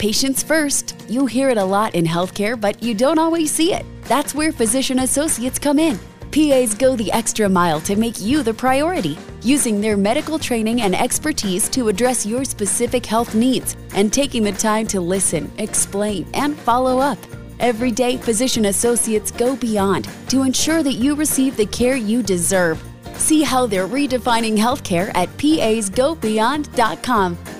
Patients first. You hear it a lot in healthcare, but you don't always see it. That's where physician associates come in. PAs go the extra mile to make you the priority, using their medical training and expertise to address your specific health needs and taking the time to listen, explain, and follow up. Every day, physician associates go beyond to ensure that you receive the care you deserve. See how they're redefining healthcare at pasgobeyond.com.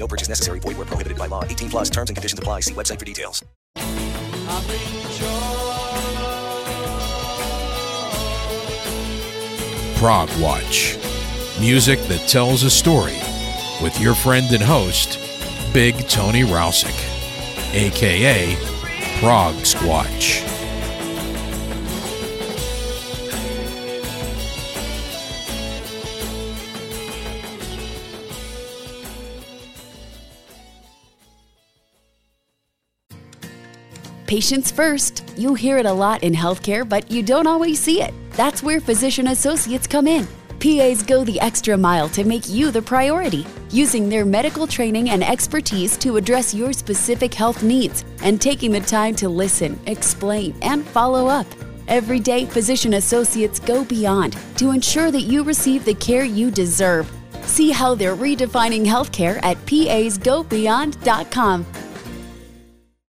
No purchase necessary. Void where prohibited by law. 18 plus terms and conditions apply. See website for details. Prog Watch. Music that tells a story with your friend and host, Big Tony Rousick, aka Prog Squatch. Patients first. You hear it a lot in healthcare, but you don't always see it. That's where physician associates come in. PAs go the extra mile to make you the priority, using their medical training and expertise to address your specific health needs and taking the time to listen, explain, and follow up. Every day, physician associates go beyond to ensure that you receive the care you deserve. See how they're redefining healthcare at pasgobeyond.com.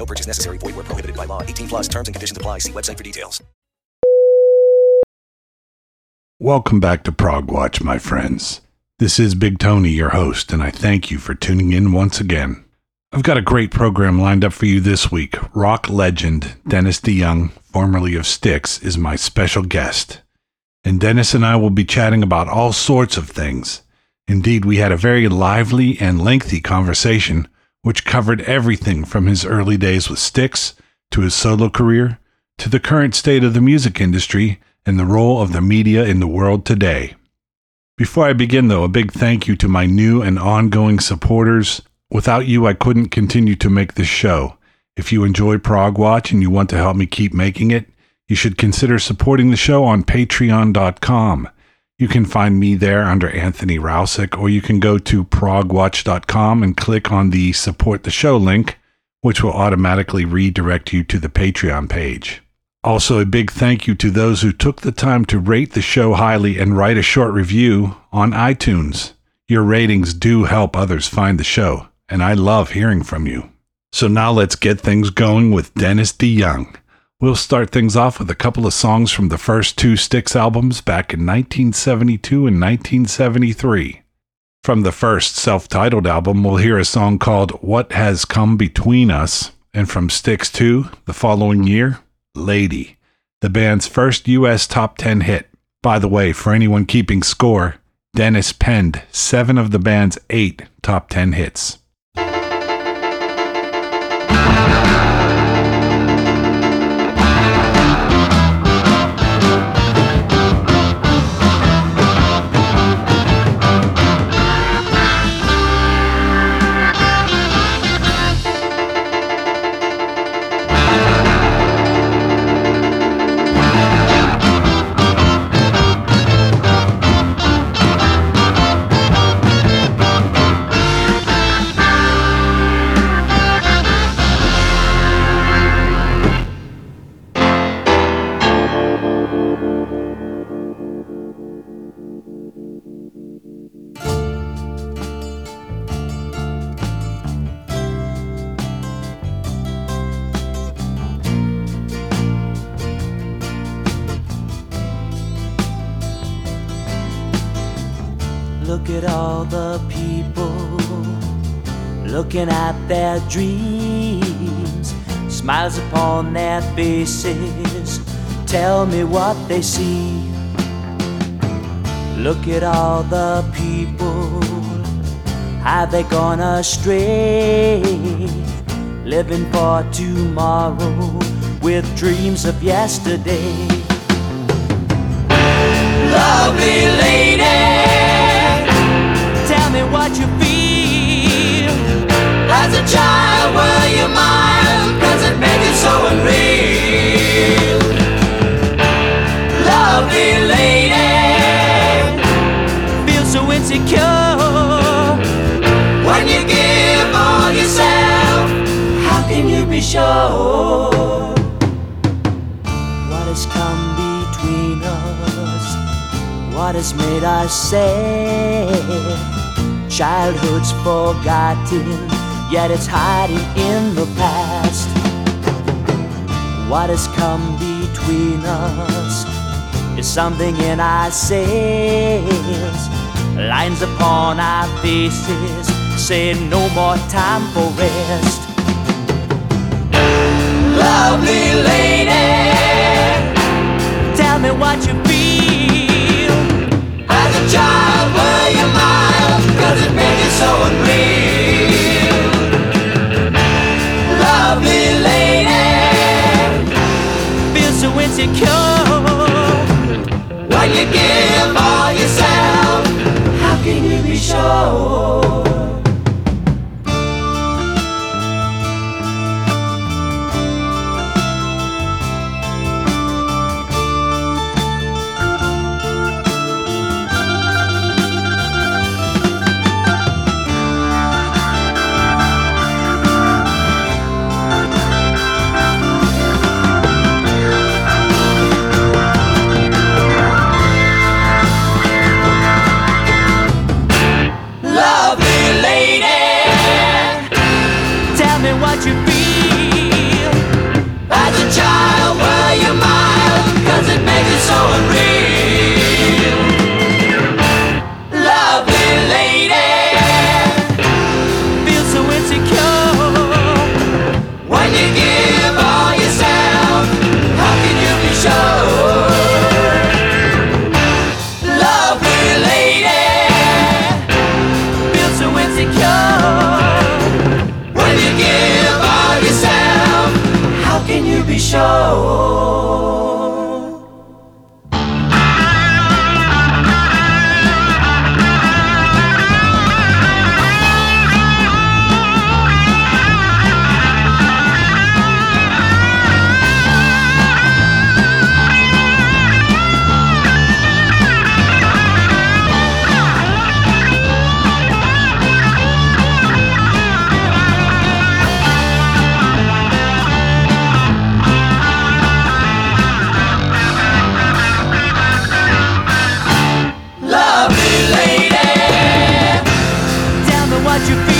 No purchase necessary. Void where prohibited by law. 18 plus terms and conditions apply. See website for details. Welcome back to Prog Watch, my friends. This is Big Tony, your host, and I thank you for tuning in once again. I've got a great program lined up for you this week. Rock legend Dennis DeYoung, formerly of Styx, is my special guest. And Dennis and I will be chatting about all sorts of things. Indeed, we had a very lively and lengthy conversation, which covered everything from his early days with Styx to his solo career to the current state of the music industry and the role of the media in the world today. Before I begin, though, a big thank you to my new and ongoing supporters. Without you, I couldn't continue to make this show. If you enjoy Prog Watch and you want to help me keep making it, you should consider supporting the show on patreon.com. You can find me there under Anthony Rousick, or you can go to progwatch.com and click on the support the show link, which will automatically redirect you to the Patreon page. Also, a big thank you to those who took the time to rate the show highly and write a short review on iTunes. Your ratings do help others find the show, and I love hearing from you. So now let's get things going with Dennis DeYoung. We'll start things off with a couple of songs from the first two Styx albums back in 1972 and 1973. From the first self titled album, we'll hear a song called What Has Come Between Us, and from Styx 2, the following year, Lady, the band's first U.S. top 10 hit. By the way, for anyone keeping score, Dennis penned seven of the band's eight top 10 hits. Looking at their dreams, smiles upon their faces. Tell me what they see. Look at all the people, have they gone astray? Living for tomorrow with dreams of yesterday. Lovely lady, child, were you mine? Cause it made you so unreal. Lovely lady, feel so insecure. When you give all yourself, how can you be sure? What has come between us? What has made us sad? Childhood's forgotten, yet it's hiding in the past. What has come between us is something in our sails, lines upon our faces, saying no more time for rest. Lovely lady, tell me what you feel. As a child, were you mine? Cause it made you so unreal. Insecure. When you give what you feel.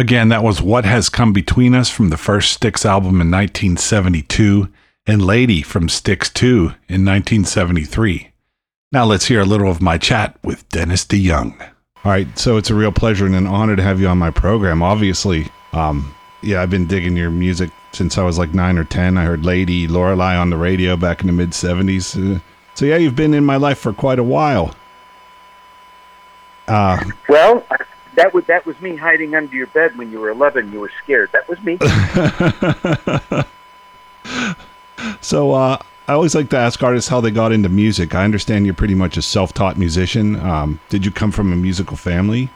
Again, that was What Has Come Between Us from the first Styx album in 1972 and Lady from Styx 2 in 1973. Now let's hear a little of my chat with Dennis DeYoung. All right, so it's a real pleasure and an honor to have you on my program. Obviously, um, yeah, I've been digging your music since I was like nine or ten. I heard Lady Lorelei on the radio back in the mid '70s. Uh, so yeah, you've been in my life for quite a while. Uh, Well, that was that was me hiding under your bed when you were 11. You were scared. That was me. so uh, I always like to ask artists how they got into music. I understand you're pretty much a self-taught musician. Um, did you come from a musical family?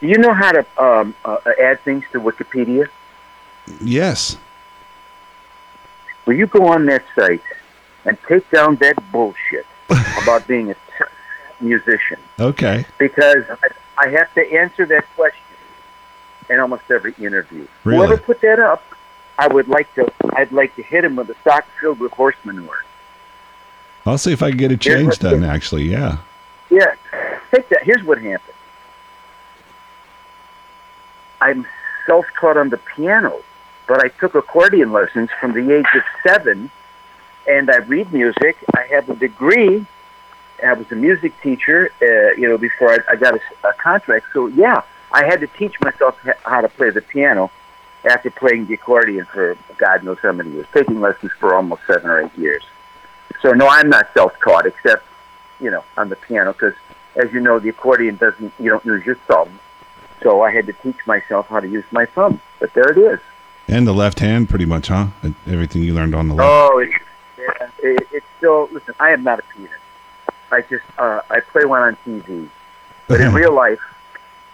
Do you know how to um, uh, add things to Wikipedia? Yes. Will you go on that site and take down that bullshit about being a t- musician? Okay. Because I, have to answer that question in almost every interview. Really? Whoever put that up, I would like to. I'd like to hit him with a sock filled with horse manure. I'll see if I can get a change done. Actually, yeah. Yeah, take that. Here's what happened. I'm self-taught on the piano, but I took accordion lessons from the age of seven, and I read music. I have a degree. I was a music teacher, uh, you know, before I, I got a, a contract. So yeah, I had to teach myself how to play the piano after playing the accordion for God knows how many years, taking lessons for almost seven or eight years. So no, I'm not self-taught, except you know, on the piano because, as you know, the accordion doesn't. You don't use your thumb, so I had to teach myself how to use my thumb. But there it is. And the left hand, pretty much, huh? Everything you learned on the left. Oh, it's yeah, it, it's still. Listen, I am not a pianist. I just uh, I play one on TV, but in real life,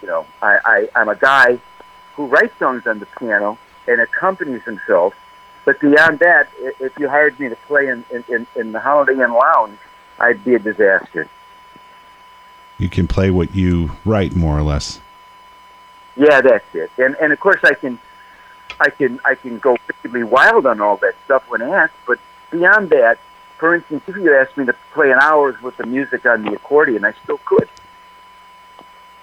you know, I, I I'm a guy who writes songs on the piano and accompanies himself. But beyond that, if you hired me to play in in, in, the Holiday Inn Lounge, I'd be a disaster. You can play what you write, more or less. Yeah, that's it. And and of course I can I can I can go really wild on all that stuff when asked, but beyond that, for instance, if you asked me to play an hour's worth of music on the accordion, I still could.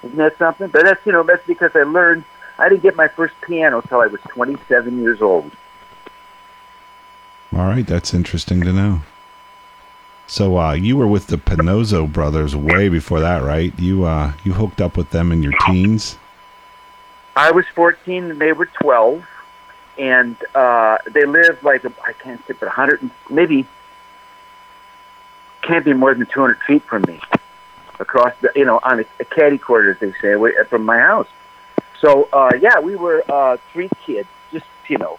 Isn't that something? But that's you know, that's because I learned I didn't get my first piano till I was twenty seven years old. All right, that's interesting to know. So uh, you were with the Panozzo brothers way before that, right? You uh, you hooked up with them in your teens. I was 14 and they were 12, and uh, they lived like I can't say, but 100 and- maybe can't be more than 200 feet from me across the you know on a, a caddy as they say away from my house. So uh, yeah, we were uh, three kids, just you know,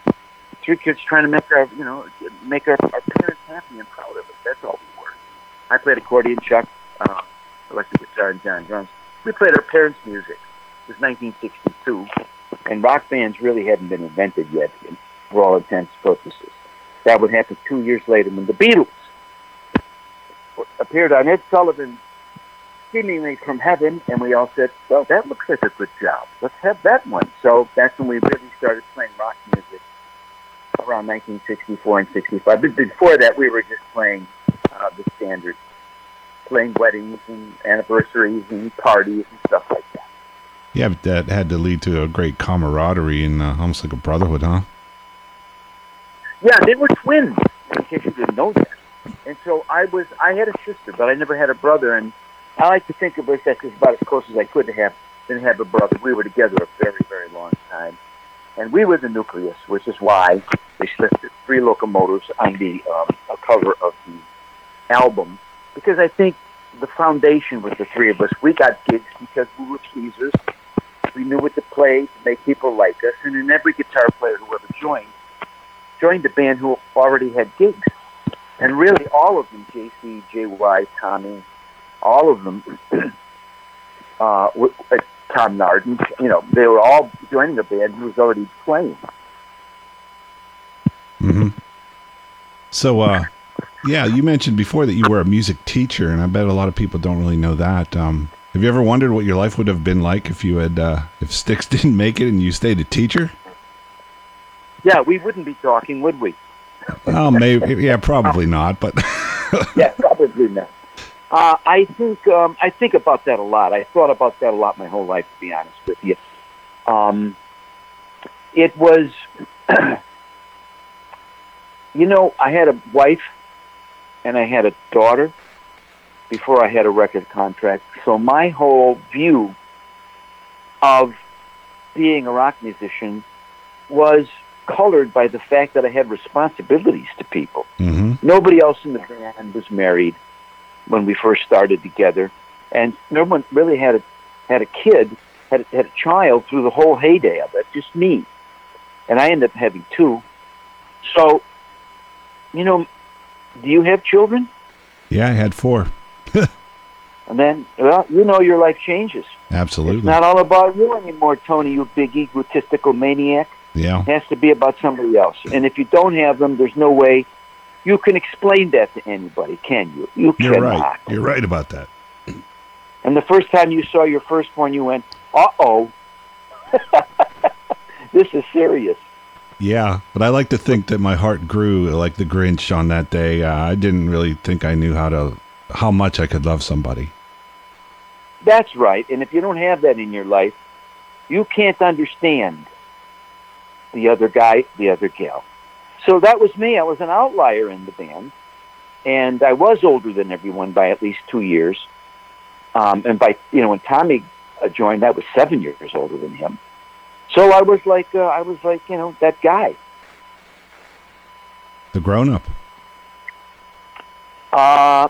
three kids trying to make our you know make our, our parents happy and proud of us. That's all we were. I played accordion, Chuck, uh, electric guitar, and John drums. We played our parents' music. It was 1962, and rock bands really hadn't been invented yet, for all intents and purposes. That would happen two years later when the Beatles appeared on Ed Sullivan seemingly from heaven, and we all said, well, that looks like a good job. Let's have that one. So that's when we really started playing rock music around 1964 and 65. But before that, we were just playing uh, the standard, playing weddings and anniversaries and parties and stuff like that. Yeah, but that had to lead to a great camaraderie and uh, almost like a brotherhood, huh? Yeah, they were twins, in case you didn't know that. And so I was, I had a sister, but I never had a brother. And I like to think of us as about as close as I could to have, didn't have a brother. We were together a very, very long time. And we were the nucleus, which is why they slipped three locomotives on the um, cover of the album. Because I think the foundation was the three of us. We got gigs because we were pleasers. We knew what to play to make people like us. And then every guitar player who ever joined, joined a band who already had gigs. And really all of them, JC, JY, Tommy, all of them, uh, uh, Tom Narden, you know, they were all joining a band who was already playing. Mm-hmm. So, uh, yeah, you mentioned before that you were a music teacher, and I bet a lot of people don't really know that. Um, have you ever wondered what your life would have been like if you had, uh, if Styx didn't make it and you stayed a teacher? Yeah, we wouldn't be talking, would we? Oh, maybe. Yeah, probably not. But yeah, probably not. Uh, I think um, I think about that a lot. I thought about that a lot my whole life, to be honest with you. Um, it was, you know, I had a wife and I had a daughter before I had a record contract. So my whole view of being a rock musician was colored by the fact that I had responsibilities to people. mm-hmm. Nobody else in the band was married when we first started together, and no one really had a had a kid, had had a child through the whole heyday of it. Just me, and I ended up having two. So, you know, do you have children? yeah, I had four. And then, well, you know, your life changes. Absolutely. It's not all about you anymore, Tony. You big egotistical maniac. Yeah. It has to be about somebody else. And if you don't have them, there's no way you can explain that to anybody, can you? You You're cannot. right. You're right about that. And the first time you saw your firstborn, you went, "Uh oh, this is serious." Yeah, but I like to think that my heart grew like the Grinch on that day. Uh, I didn't really think I knew how to how much I could love somebody. That's right. And if you don't have that in your life, you can't understand the other guy, the other gal. So that was me. I was an outlier in the band, and I was older than everyone by at least two years. Um, and by you know, when Tommy uh, joined, I was seven years older than him. So I was like, uh, I was like, you know, that guy. The grown up. Uh,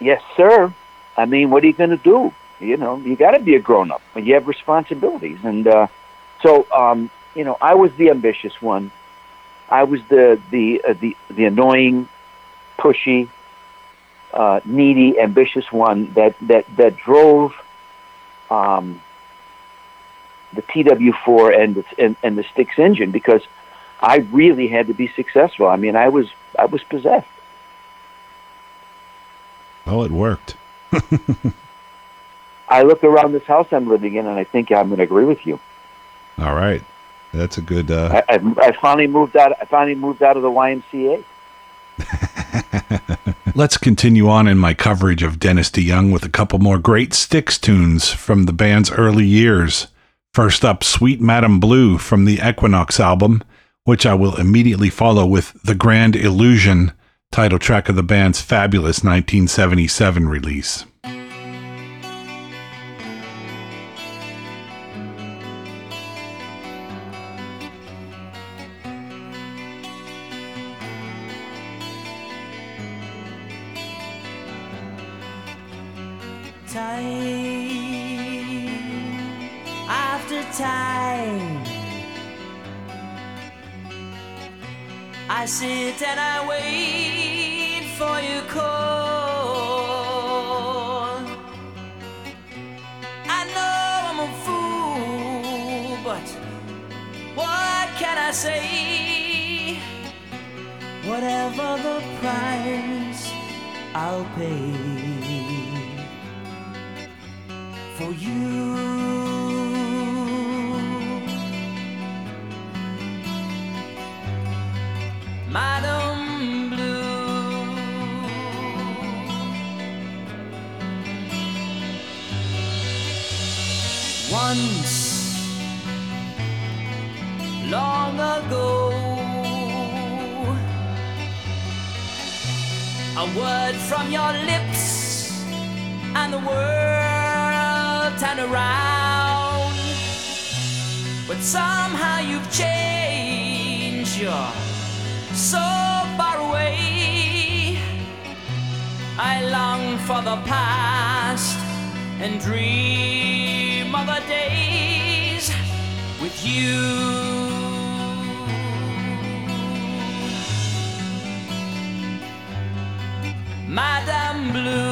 yes, sir. I mean, what are you going to do? You know, you got to be a grown up. You have responsibilities, and uh, so um, you know, I was the ambitious one. I was the the uh, the the annoying, pushy, uh, needy, ambitious one that that that drove um, the TW4 and the, and, and the Styx engine because I really had to be successful. I mean, I was I was possessed. Oh, it worked. I look around this house I'm living in, and I think I'm going to agree with you. All right, that's a good. Uh, I, I, I finally moved out. I finally moved out of the YMCA. Let's continue on in my coverage of Dennis DeYoung with a couple more great Styx tunes from the band's early years. First up, Suite Madame Blue from the Equinox album, which I will immediately follow with The Grand Illusion, title track of the band's fabulous 1977 release. Price, I'll pay for you. From your lips, and the world turned around. But somehow you've changed. You're so far away. I long for the past and dream of the days with you. Blue.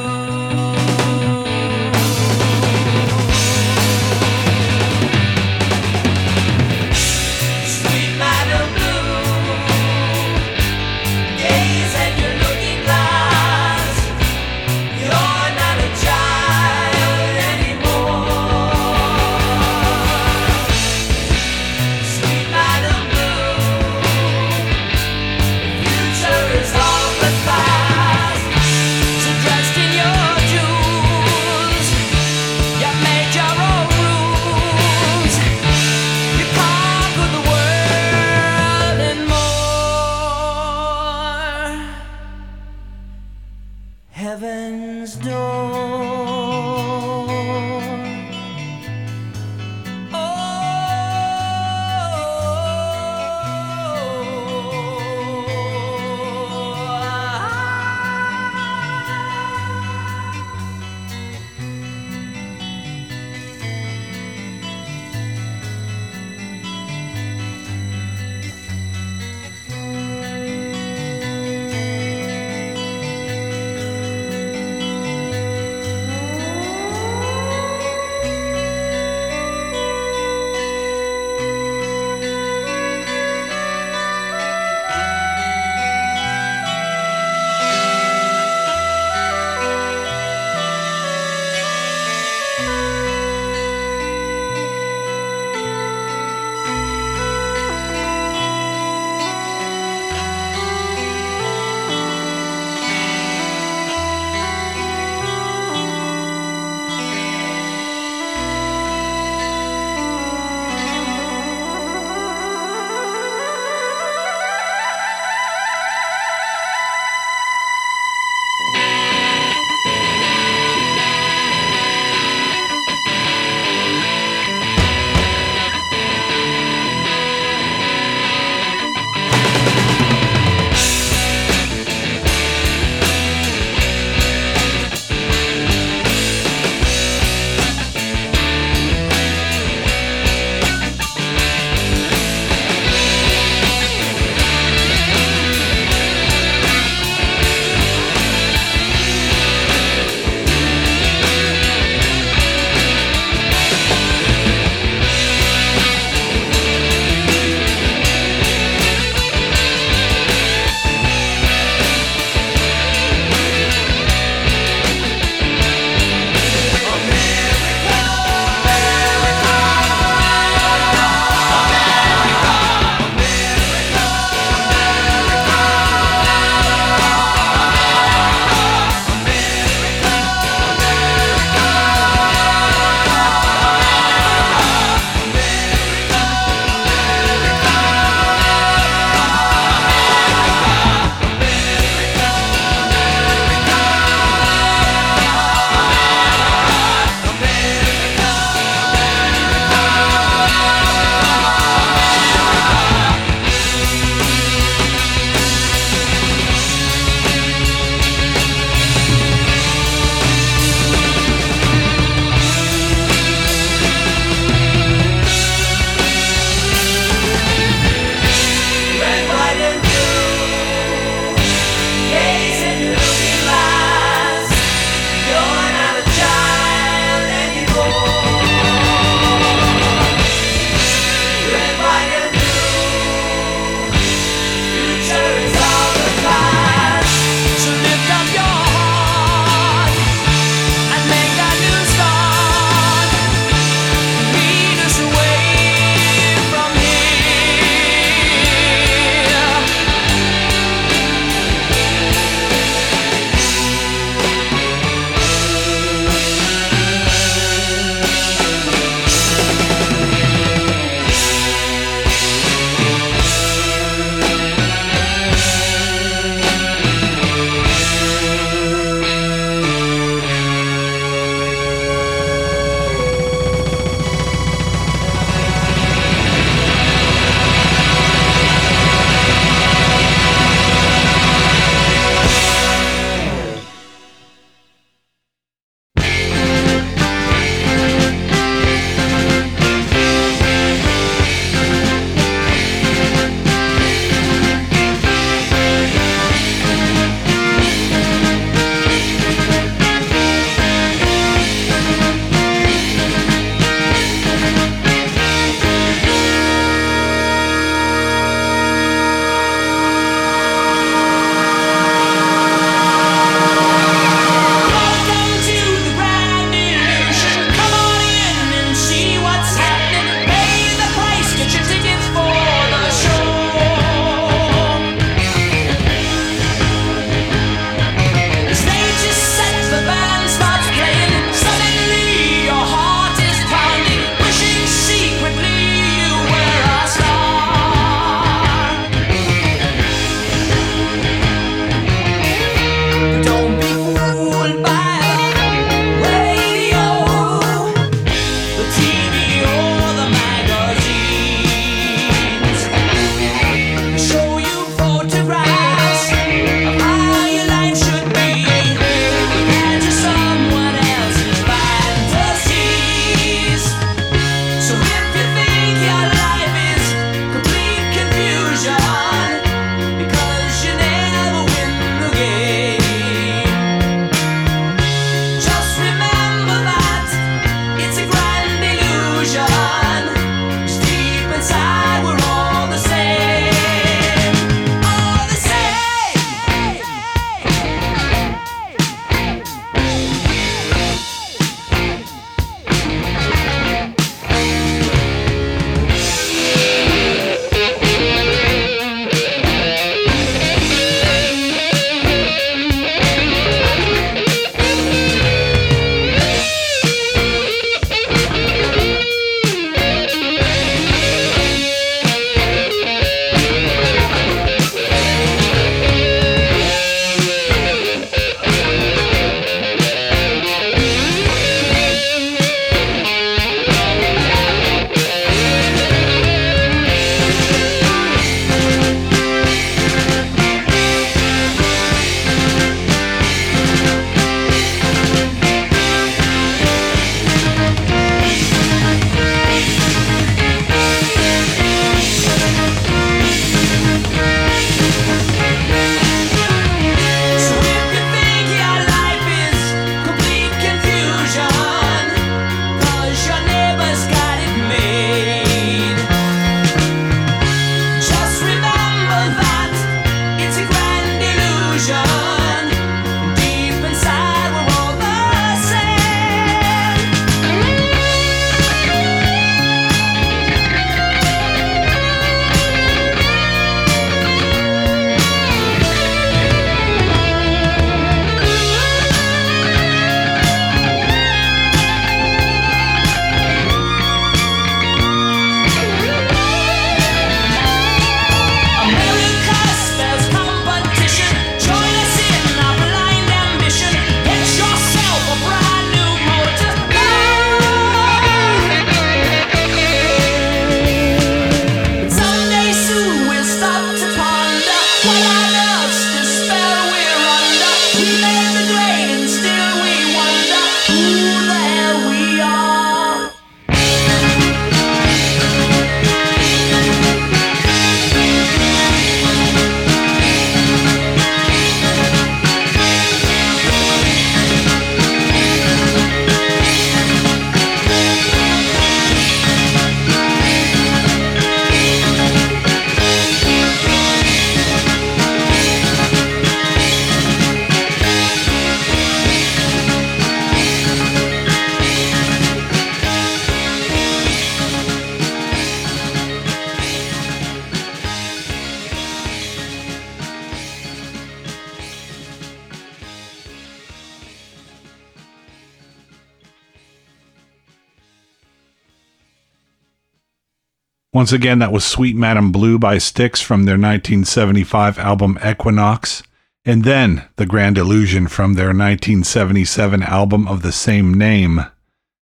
Once again, that was Suite Madame Blue by Styx from their 1975 album Equinox, and then The Grand Illusion from their 1977 album of the same name.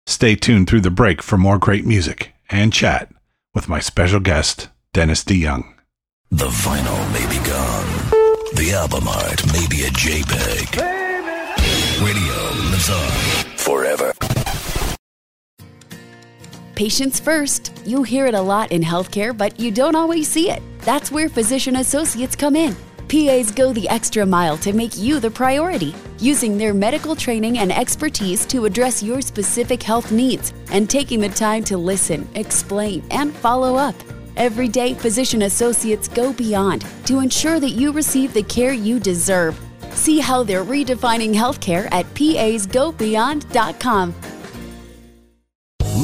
Stay tuned through the break for more great music and chat with my special guest, Dennis DeYoung. The vinyl may be gone. The album art may be a JPEG. Radio lives on forever. Patients first. You hear it a lot in healthcare, but you don't always see it. That's where physician associates come in. PAs go the extra mile to make you the priority, using their medical training and expertise to address your specific health needs and taking the time to listen, explain, and follow up. Every day, physician associates go beyond to ensure that you receive the care you deserve. See how they're redefining healthcare at pasgobeyond.com.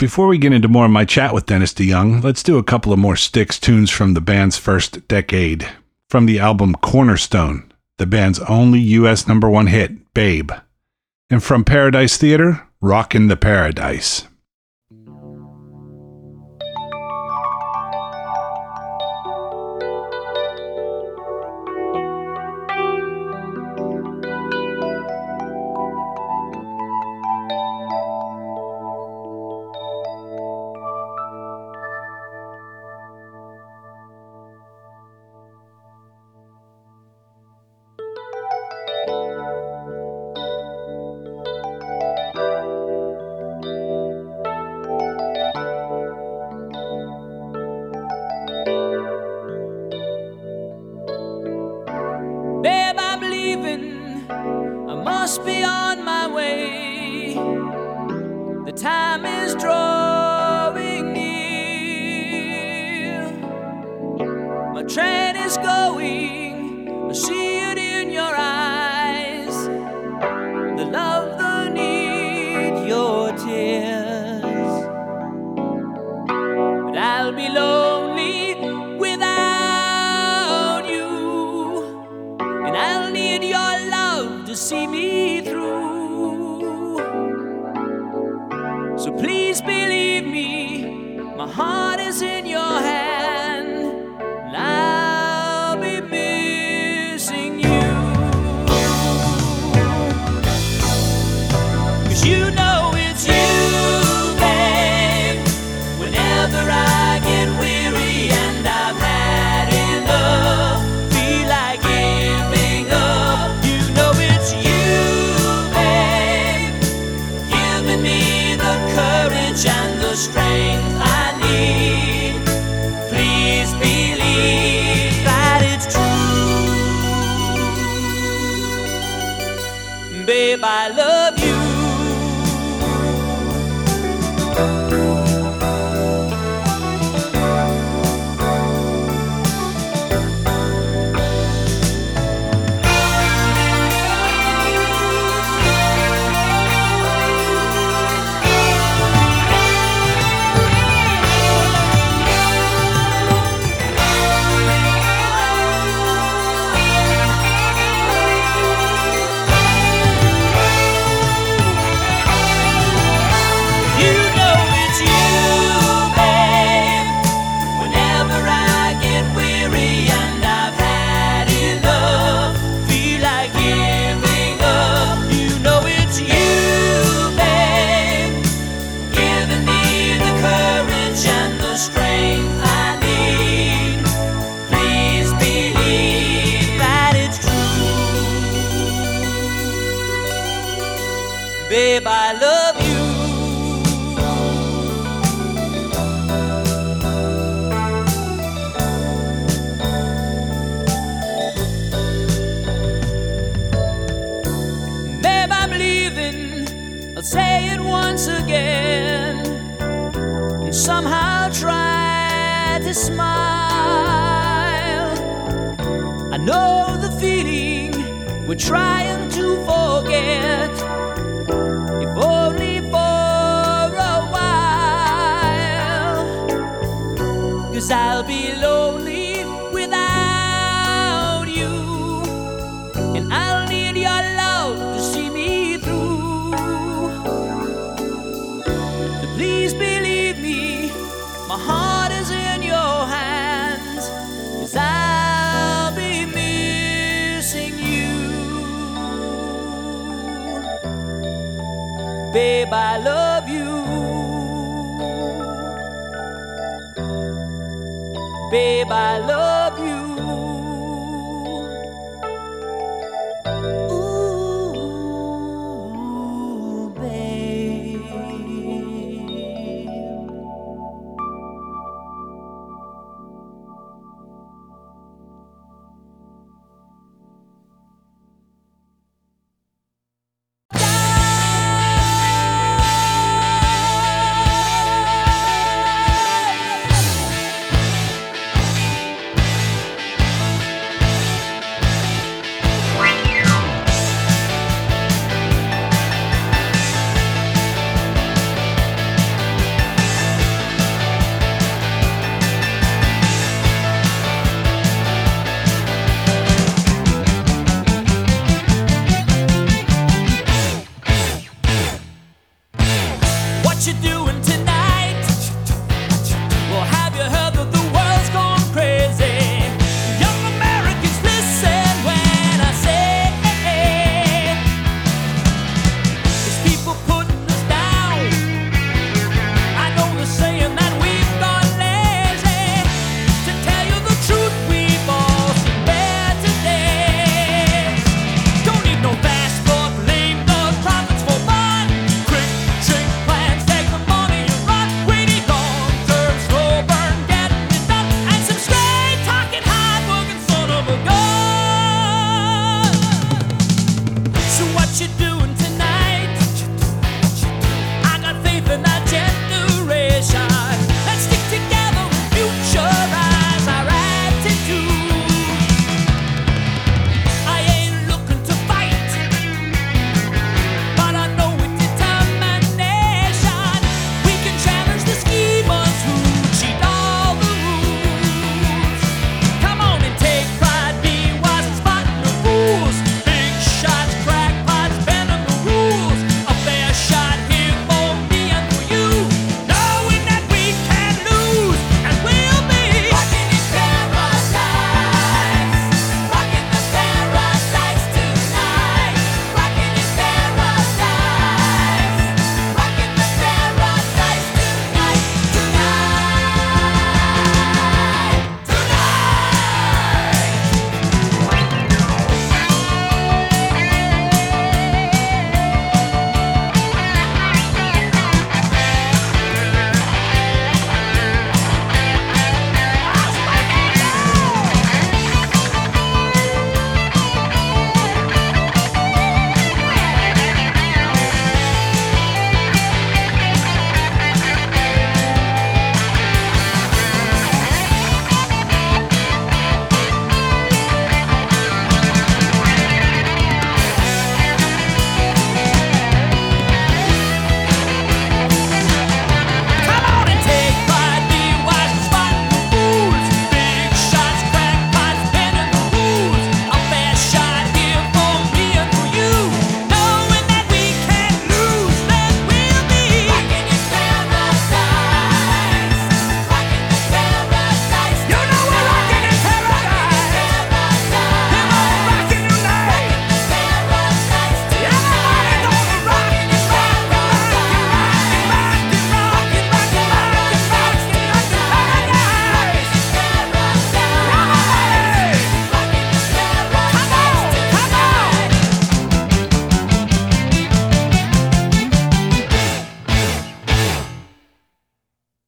Before we get into more of my chat with Dennis DeYoung, let's do a couple of more Styx tunes from the band's first decade. From the album Cornerstone, the band's only U.S. number one hit, Babe. And from Paradise Theater, Rockin' the Paradise. Somehow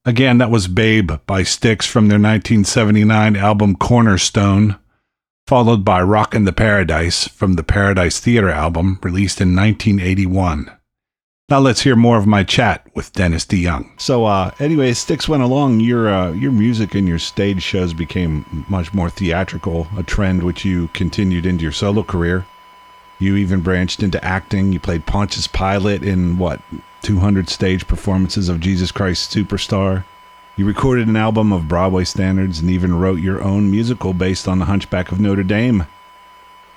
Again, that was Babe by Styx from their 1979 album Cornerstone, followed by Rockin' the Paradise from the Paradise Theater album released in 1981. Now let's hear more of my chat with Dennis DeYoung. So, uh, anyway, Styx went along, your uh, your music and your stage shows became much more theatrical, a trend which you continued into your solo career. You even branched into acting. You played Pontius Pilate in what 200 stage performances of Jesus Christ Superstar. You recorded an album of Broadway standards and even wrote your own musical based on The Hunchback of Notre Dame.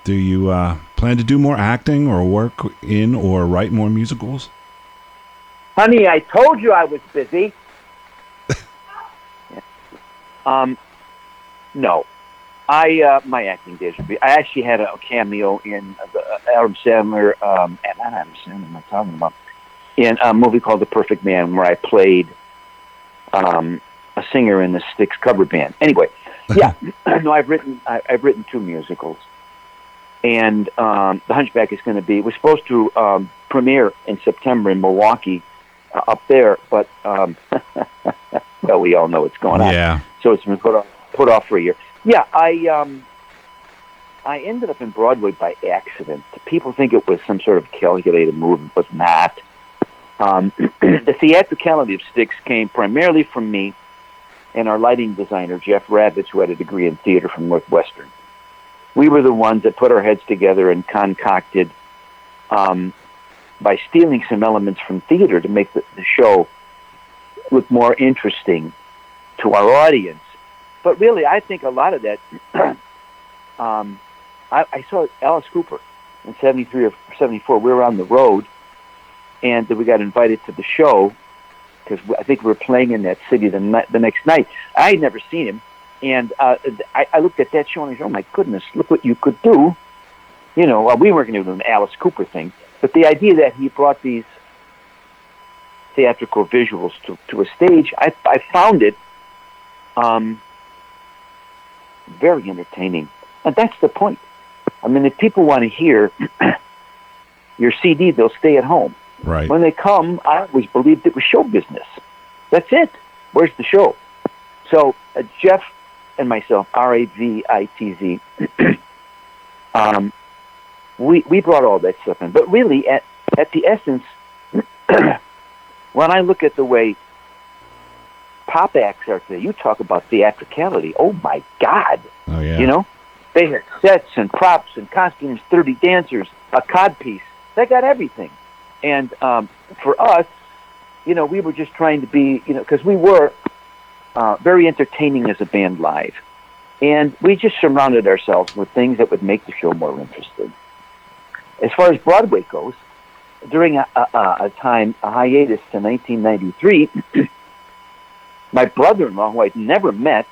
Do you uh, plan to do more acting or work in or write more musicals? Honey, I told you I was busy. um, no, I uh, my acting days would be. I actually had a cameo in the uh, Adam Sandler. Um, not Adam Sandler. Am I talking about? In a movie called The Perfect Man, where I played um, a singer in the Styx cover band. Anyway, yeah, no, I've written I, I've written two musicals, and um, The Hunchback is going to be. We're supposed to um, premiere in September in Milwaukee, uh, up there, but um, well, we all know what's going on. Yeah. So it's been put off put off for a year. Yeah, I um, I ended up in Broadway by accident. People think it was some sort of calculated move. It was not. Um, the theatricality of Styx came primarily from me and our lighting designer, Jeff Ravitz, who had a degree in theater from Northwestern. We were the ones that put our heads together and concocted, um, by stealing some elements from theater to make the, the show look more interesting to our audience. But really, I think a lot of that, um, I, I saw Alice Cooper in 73 or 74. We were on the road and we got invited to the show because I think we were playing in that city the, the next night. I had never seen him, and uh, I, I looked at that show and I said, "Oh my goodness, look what you could do!" You know, well, we weren't going to do an Alice Cooper thing, but the idea that he brought these theatrical visuals to, to a stage, I, I found it um, very entertaining, and that's the point. I mean, if people want to hear your CD, they'll stay at home. Right. When they come, I always believed it was show business. That's it. Where's the show? So uh, Jeff and myself, R A V I T Z, um, we we brought all that stuff in. But really, at at the essence, when I look at the way pop acts are today, you talk about theatricality. Oh my God! Oh yeah. You know, they had sets and props and costumes, thirty dancers, a codpiece. They got everything. And um, for us, you know, we were just trying to be, you know, because we were uh, very entertaining as a band live, and we just surrounded ourselves with things that would make the show more interesting. As far as Broadway goes, during a, a, a time, a hiatus to 1993, my brother-in-law, who I'd never met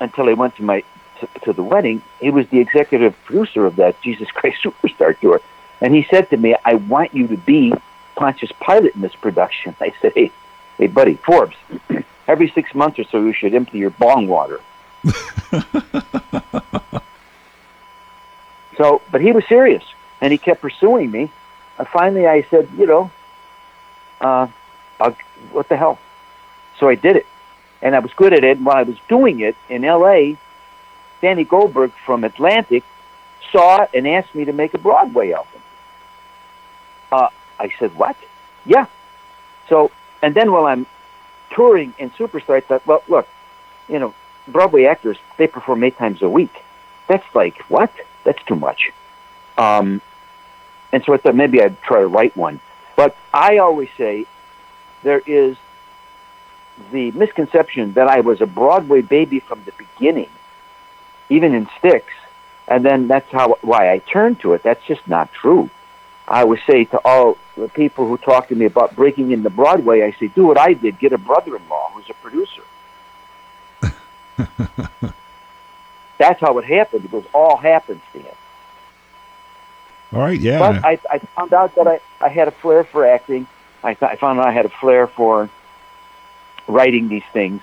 until I went to my to, to the wedding, he was the executive producer of that Jesus Christ Superstar tour, and he said to me, "I want you to be Pontius Pilate in this production." I said, "Hey, hey, buddy, Forbes, every six months or so, you should empty your bong water." so, but he was serious, and he kept pursuing me. And finally, I said, "You know, uh, I'll, what the hell?" So I did it, and I was good at it. And while I was doing it in L.A., Danny Goldberg from Atlantic saw it and asked me to make a Broadway album. Uh, I said, "What?" Yeah. So, and then while I'm touring in Superstar, I thought, well, look, you know, Broadway actors they perform eight times a week. That's like what? That's too much. Um, and so I thought maybe I'd try to write one. But I always say there is the misconception that I was a Broadway baby from the beginning, even in Styx. and then that's how why I turned to it. That's just not true. I would say to all the people who talk to me about breaking into Broadway, I say, do what I did, get a brother-in-law who's a producer. That's how it happened. It was all happenstance. All right. Yeah. But I, I found out that I, I had a flair for acting. I, th- I found out I had a flair for writing these things.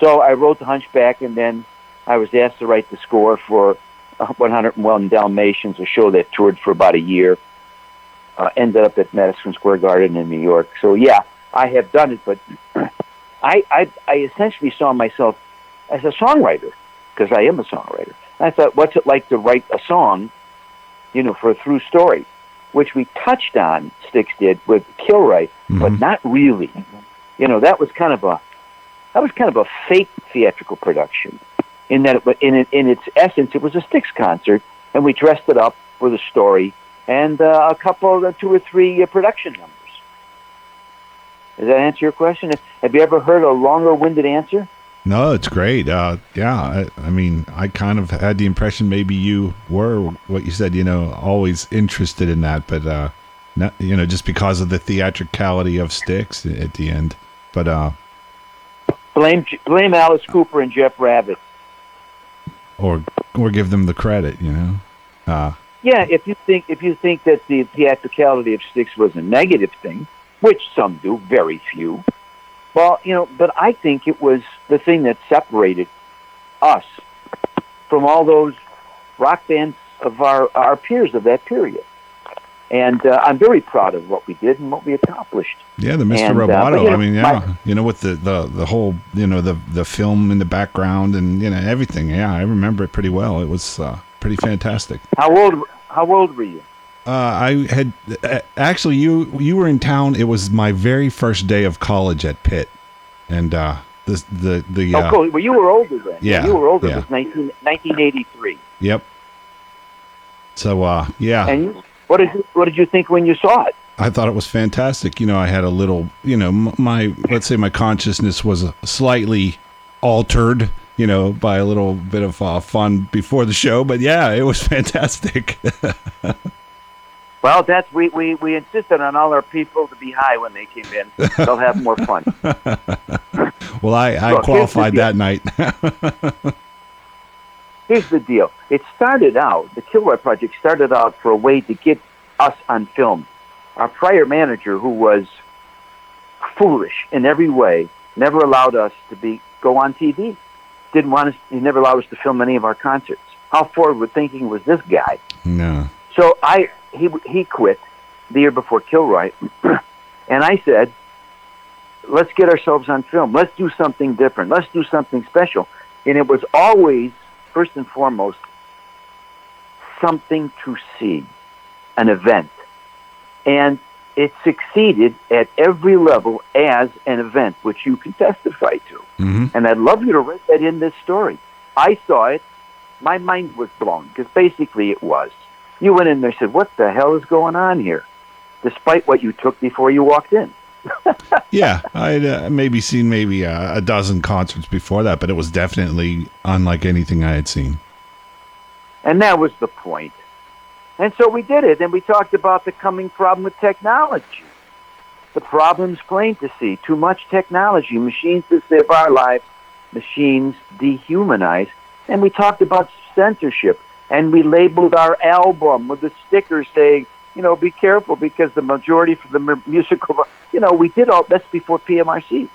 So I wrote The Hunchback, and then I was asked to write the score for uh, 101 Dalmatians, a show that toured for about a year. Uh, ended up at Madison Square Garden in New York. So yeah, I have done it, but I, I, I essentially saw myself as a songwriter because I am a songwriter. I thought, what's it like to write a song, you know, for a through story? which we touched on. Styx did with Kilroy, but not really. You know, that was kind of a that was kind of a fake theatrical production. In that, it, in it, in its essence, it was a Styx concert, and we dressed it up with a story and uh, a couple, uh, two or three uh, production numbers. Does that answer your question? Have you ever heard a longer-winded answer? No, it's great. Uh, yeah, I, I mean, I kind of had the impression maybe you were what you said. You know, always interested in that, but uh, not, you know, just because of the theatricality of Styx at the end. But uh, Blame blame Alice Cooper and Jeff Ravitz. Or or give them the credit. You know. Uh, Yeah, if you think if you think that the theatricality of Styx was a negative thing, which some do, very few. Well, you know, but I think it was the thing that separated us from all those rock bands of our our peers of that period. And uh, I'm very proud of what we did and what we accomplished. Yeah, the Mr. And, uh, Roboto. you know, I mean, yeah, my- you know, with the, the the whole, you know, the the film in the background and you know everything. Yeah, I remember it pretty well. It was uh, pretty fantastic. How old how old were you? Uh, I had uh, actually you you were in town. It was my very first day of college at Pitt, and uh, the the the uh, oh, cool. Well, you were older then. Yeah, you were older. yeah. It was 19, 1983. yep. So uh, yeah, And you, what did you, what did you think when you saw it? I thought it was fantastic. You know, I had a little, you know, my let's say my consciousness was slightly altered, you know, by a little bit of uh, fun before the show. But yeah, it was fantastic. Well, that's we, we, we insisted on all our people to be high when they came in. They'll have more fun. well, I, I qualified that night. Here's the deal. It started out, the Kilroy Project started out for a way to get us on film. Our prior manager, who was foolish in every way, never allowed us to be go on TV. Didn't want us. He never allowed us to film any of our concerts. How forward thinking was this guy? no. So I he he quit the year before Kilroy, and I said, "Let's get ourselves on film. Let's do something different. Let's do something special." And it was always first and foremost something to see, an event, and it succeeded at every level as an event, which you can testify to. Mm-hmm. And I'd love you to write that in this story. I saw it. My mind was blown because basically it was. You went in there and said, What the hell is going on here? Despite what you took before you walked in. Yeah, I'd uh, maybe seen maybe a, a dozen concerts before that, but it was definitely unlike anything I had seen. And that was the point. And so we did it, and we talked about the coming problem with technology. The problem's plain to see. Too much technology, machines to save our lives, machines dehumanize. And we talked about censorship, and we labeled our album with a sticker saying, you know, be careful because the majority for the musical, you know, we did all that's before PMRC.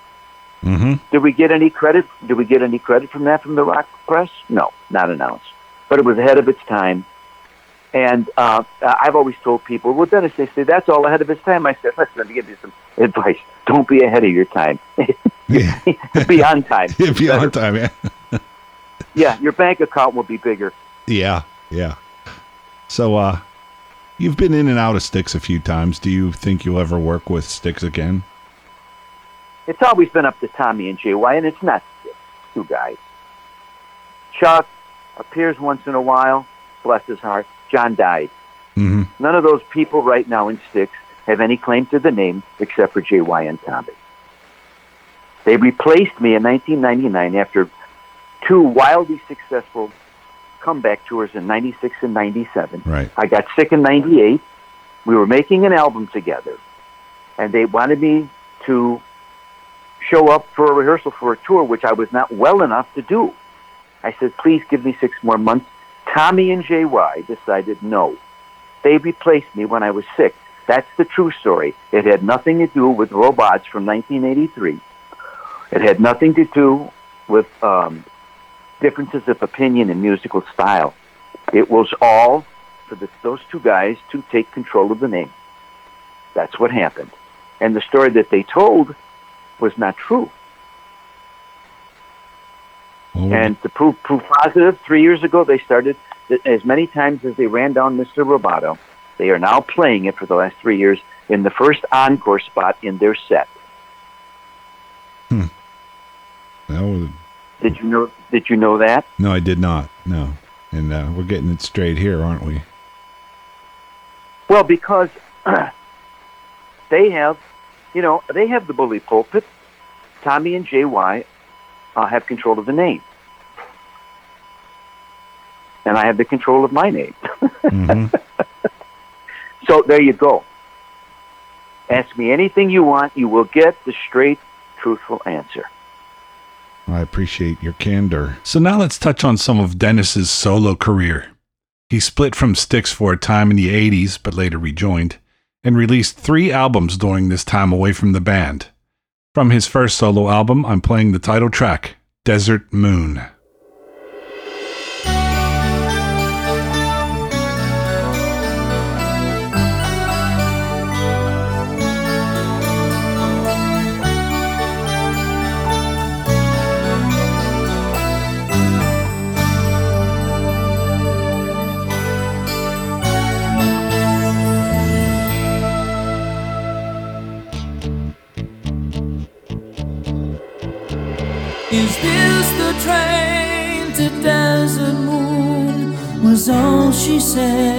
Mm-hmm. Did we get any credit? Did we get any credit from that from the rock press? No, not an ounce. But it was ahead of its time. And uh, I've always told people, well, Dennis, they say that's all ahead of its time. I said, listen, let me give you some advice. Don't be ahead of your time. be on time. Be on time, yeah. Yeah, your bank account will be bigger. Yeah, yeah. So, uh, you've been in and out of Styx a few times. Do you think you'll ever work with Styx again? It's always been up to Tommy and JY, and it's not two guys. Chuck appears once in a while, bless his heart. John died. Mm-hmm. None of those people right now in Styx have any claim to the name except for JY and Tommy. They replaced me in 1999 after two wildly successful comeback tours in 96 and 97. Right. I got sick in 98. We were making an album together, and they wanted me to show up for a rehearsal for a tour, which I was not well enough to do. I said, please give me six more months. Tommy and JY decided no. They replaced me when I was sick. That's the true story. It had nothing to do with robots from 1983. It had nothing to do with um, differences of opinion and musical style. It was all for the, those two guys to take control of the name. That's what happened. And the story that they told was not true. And to prove prove positive, three years ago they started as many times as they ran down Mr. Roboto, They are now playing it for the last three years in the first encore spot in their set. Hmm. That was, Did you know? Did you know that? no, I did not. No. And uh, we're getting it straight here, aren't we? Well, because they have, you know, they have the bully pulpit. Tommy and JY uh, have control of the name, and I have the control of my name. Mm-hmm. So there you go. Ask me anything you want, you will get the straight, truthful answer. I appreciate your candor. So now let's touch on some of Dennis's solo career. He split from Styx for a time in the 80s, but later rejoined, and released three albums during this time away from the band. From his first solo album, I'm playing the title track, Desert Moon. All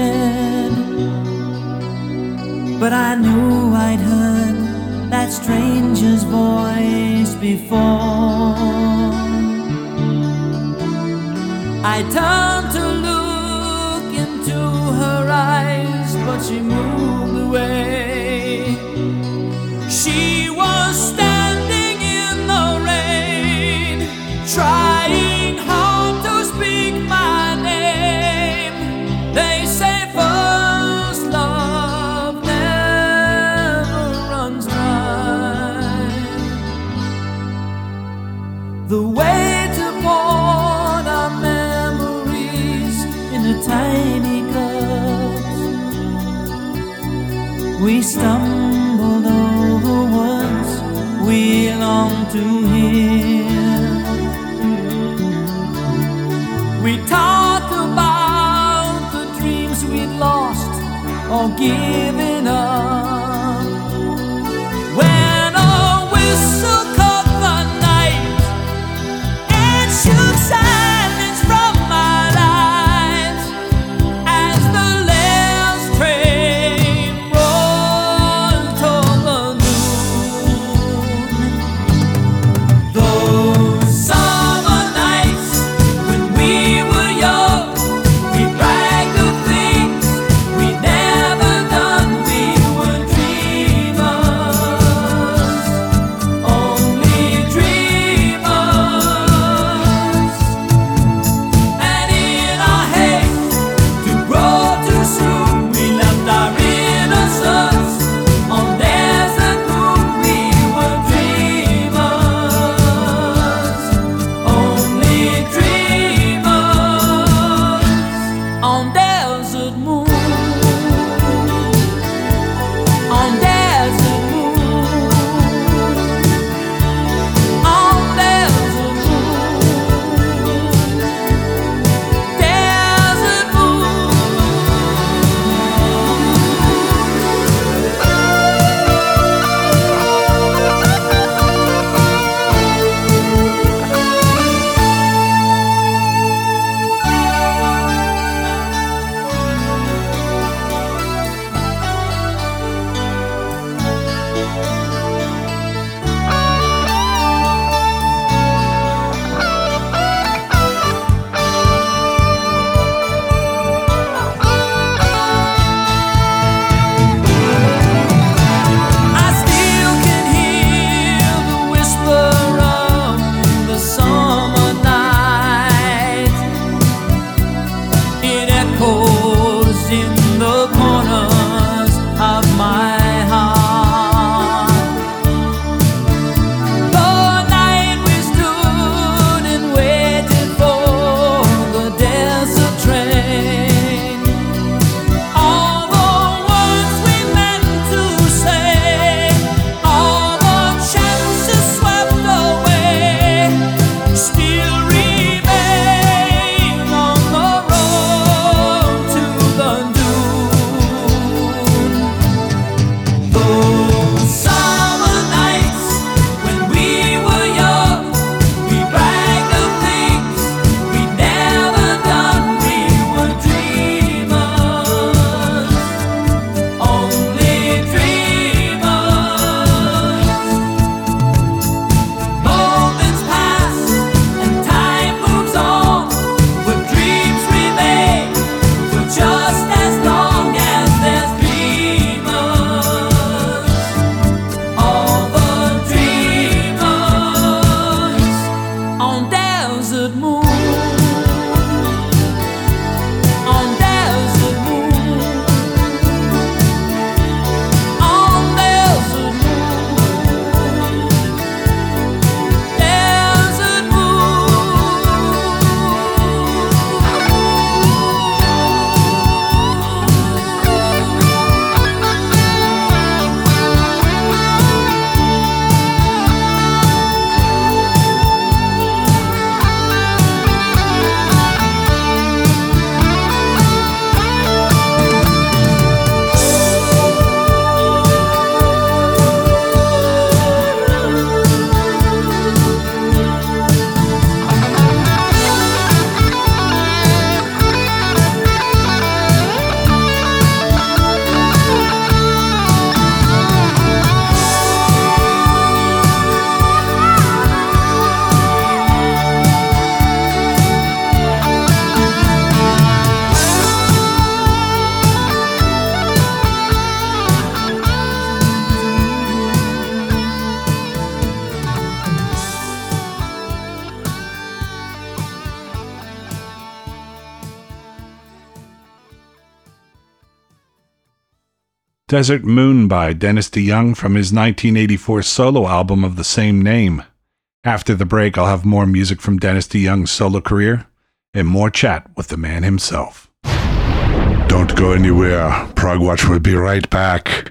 Desert Moon by Dennis DeYoung from his 1984 solo album of the same name. After the break, I'll have more music from Dennis DeYoung's solo career and more chat with the man himself. Don't go anywhere. Prague Progwatch will be right back.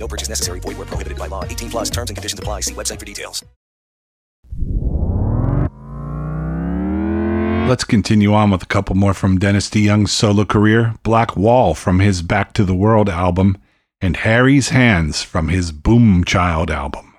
No purchase necessary. Void where prohibited by law. 18 plus terms and conditions apply. See website for details. Let's continue on with a couple more from Dennis DeYoung's solo career Black Wall from his Back to the World album, and Harry's Hands from his Boom Child album.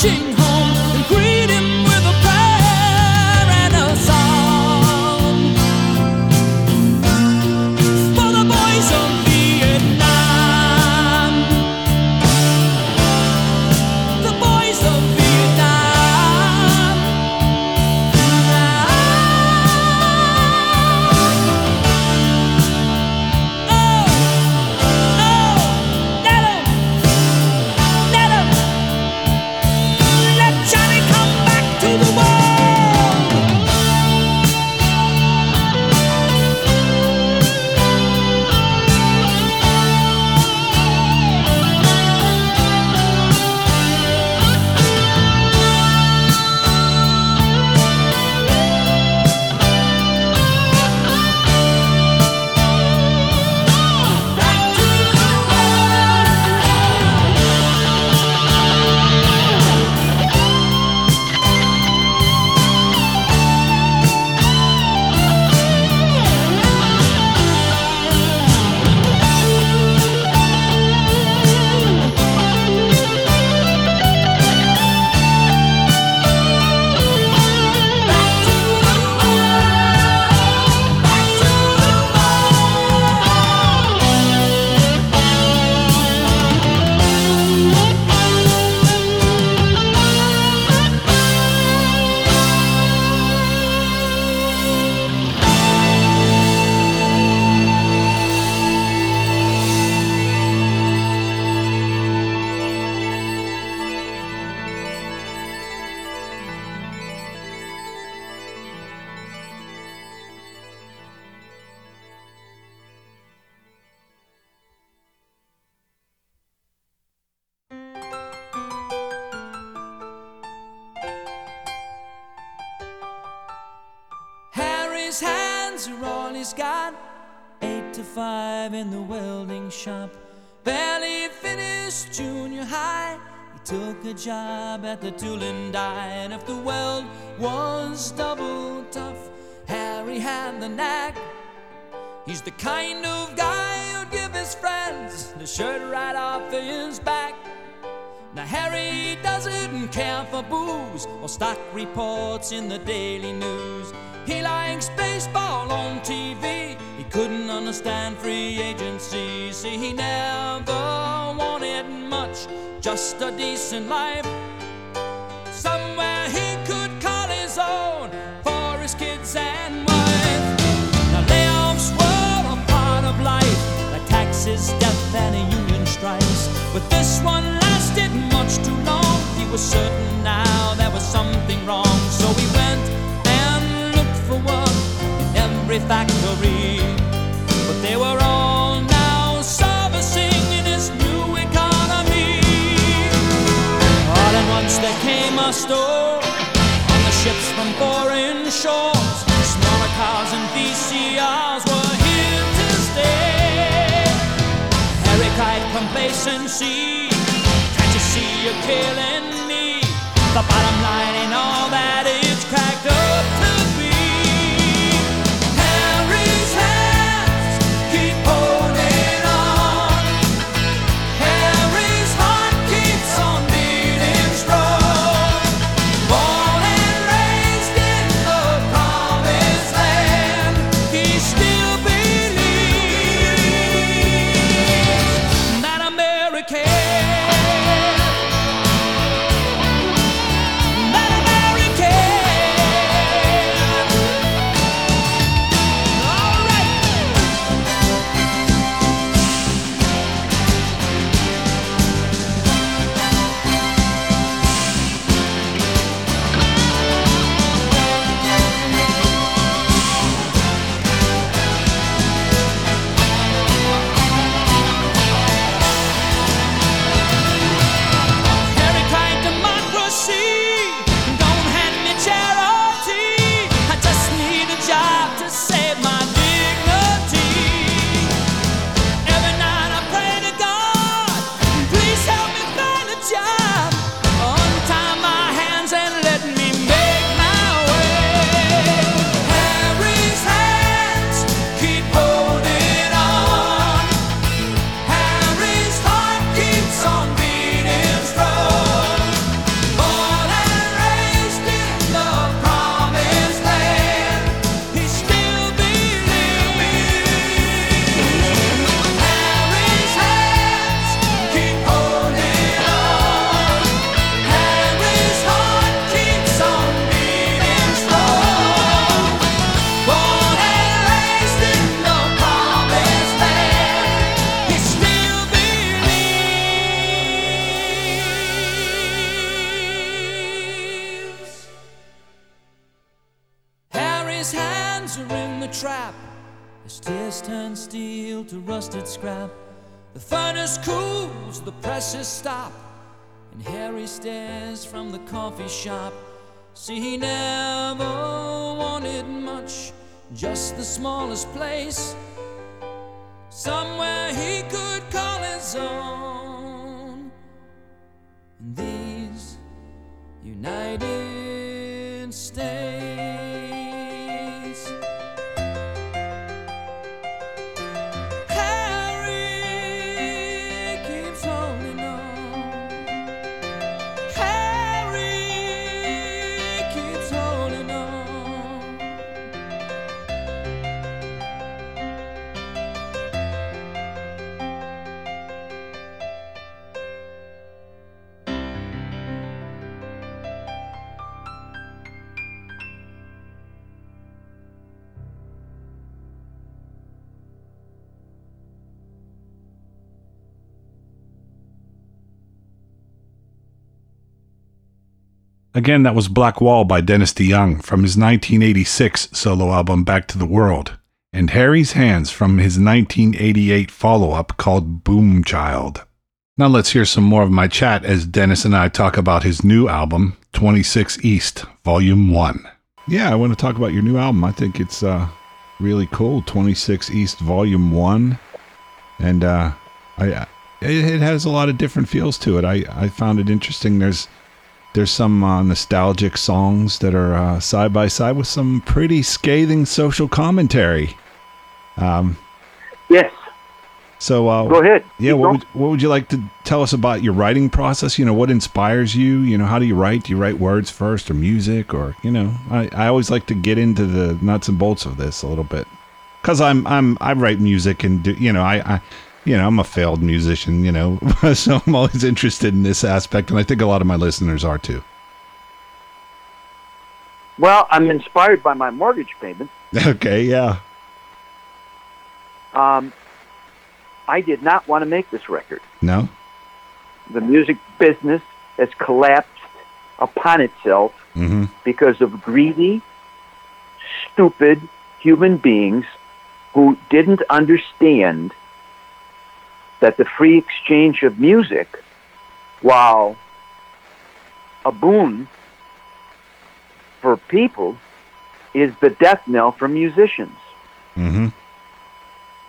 心 store. On the ships from foreign shores, smaller cars and VCRs were here to stay. Eric complacency, can't you see you're killing me? The bottom from the coffee shop. See, he never wanted much, just the smallest place. Somewhere he could call his own. In these United Again, that was Black Wall by Dennis DeYoung from his 1986 solo album Back to the World, and Harry's Hands from his 1988 follow up called Boomchild. Now let's hear some more of my chat as Dennis and I talk about his new album, 26 East, Volume 1. Yeah, I want to talk about your new album. I think it's uh, really cool. 26 East Volume 1. And uh, I, it has a lot of different feels to it. I, I found it interesting. There's there's some uh, nostalgic songs that are uh, side by side with some pretty scathing social commentary. Um, yes. So uh, Go ahead. Yeah. What would, what would you like to tell us about your writing process? You know, what inspires you? You know, how do you write? Do you write words first, or music, or you know? I, I always like to get into the nuts and bolts of this a little bit because I'm I'm I write music and do, you know I, I you know I'm a failed musician. You know, so I'm always interested in this aspect, and I think a lot of my listeners are too. Well, I'm inspired by my mortgage payment. Okay. Yeah. Um, I did not want to make this record. No. The music business has collapsed upon itself Mm-hmm. because of greedy, stupid human beings who didn't understand that the free exchange of music, while a boon for people, is the death knell for musicians. Mm-hmm.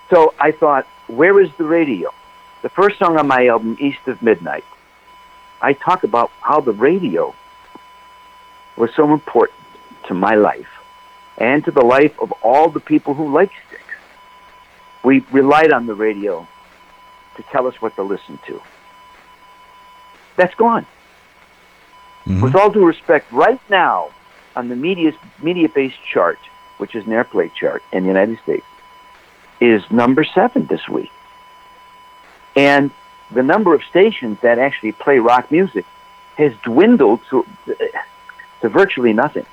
So I thought, where is the radio? The first song on my album, East of Midnight, I talk about how the radio was so important to my life and to the life of all the people who like Styx. We relied on the radio to tell us what to listen to. That's gone. Mm-hmm. With all due respect, right now on the media Mediabase chart, which is an airplay chart in the United States, is number seven this week. And the number of stations that actually play rock music has dwindled to, to virtually nothing.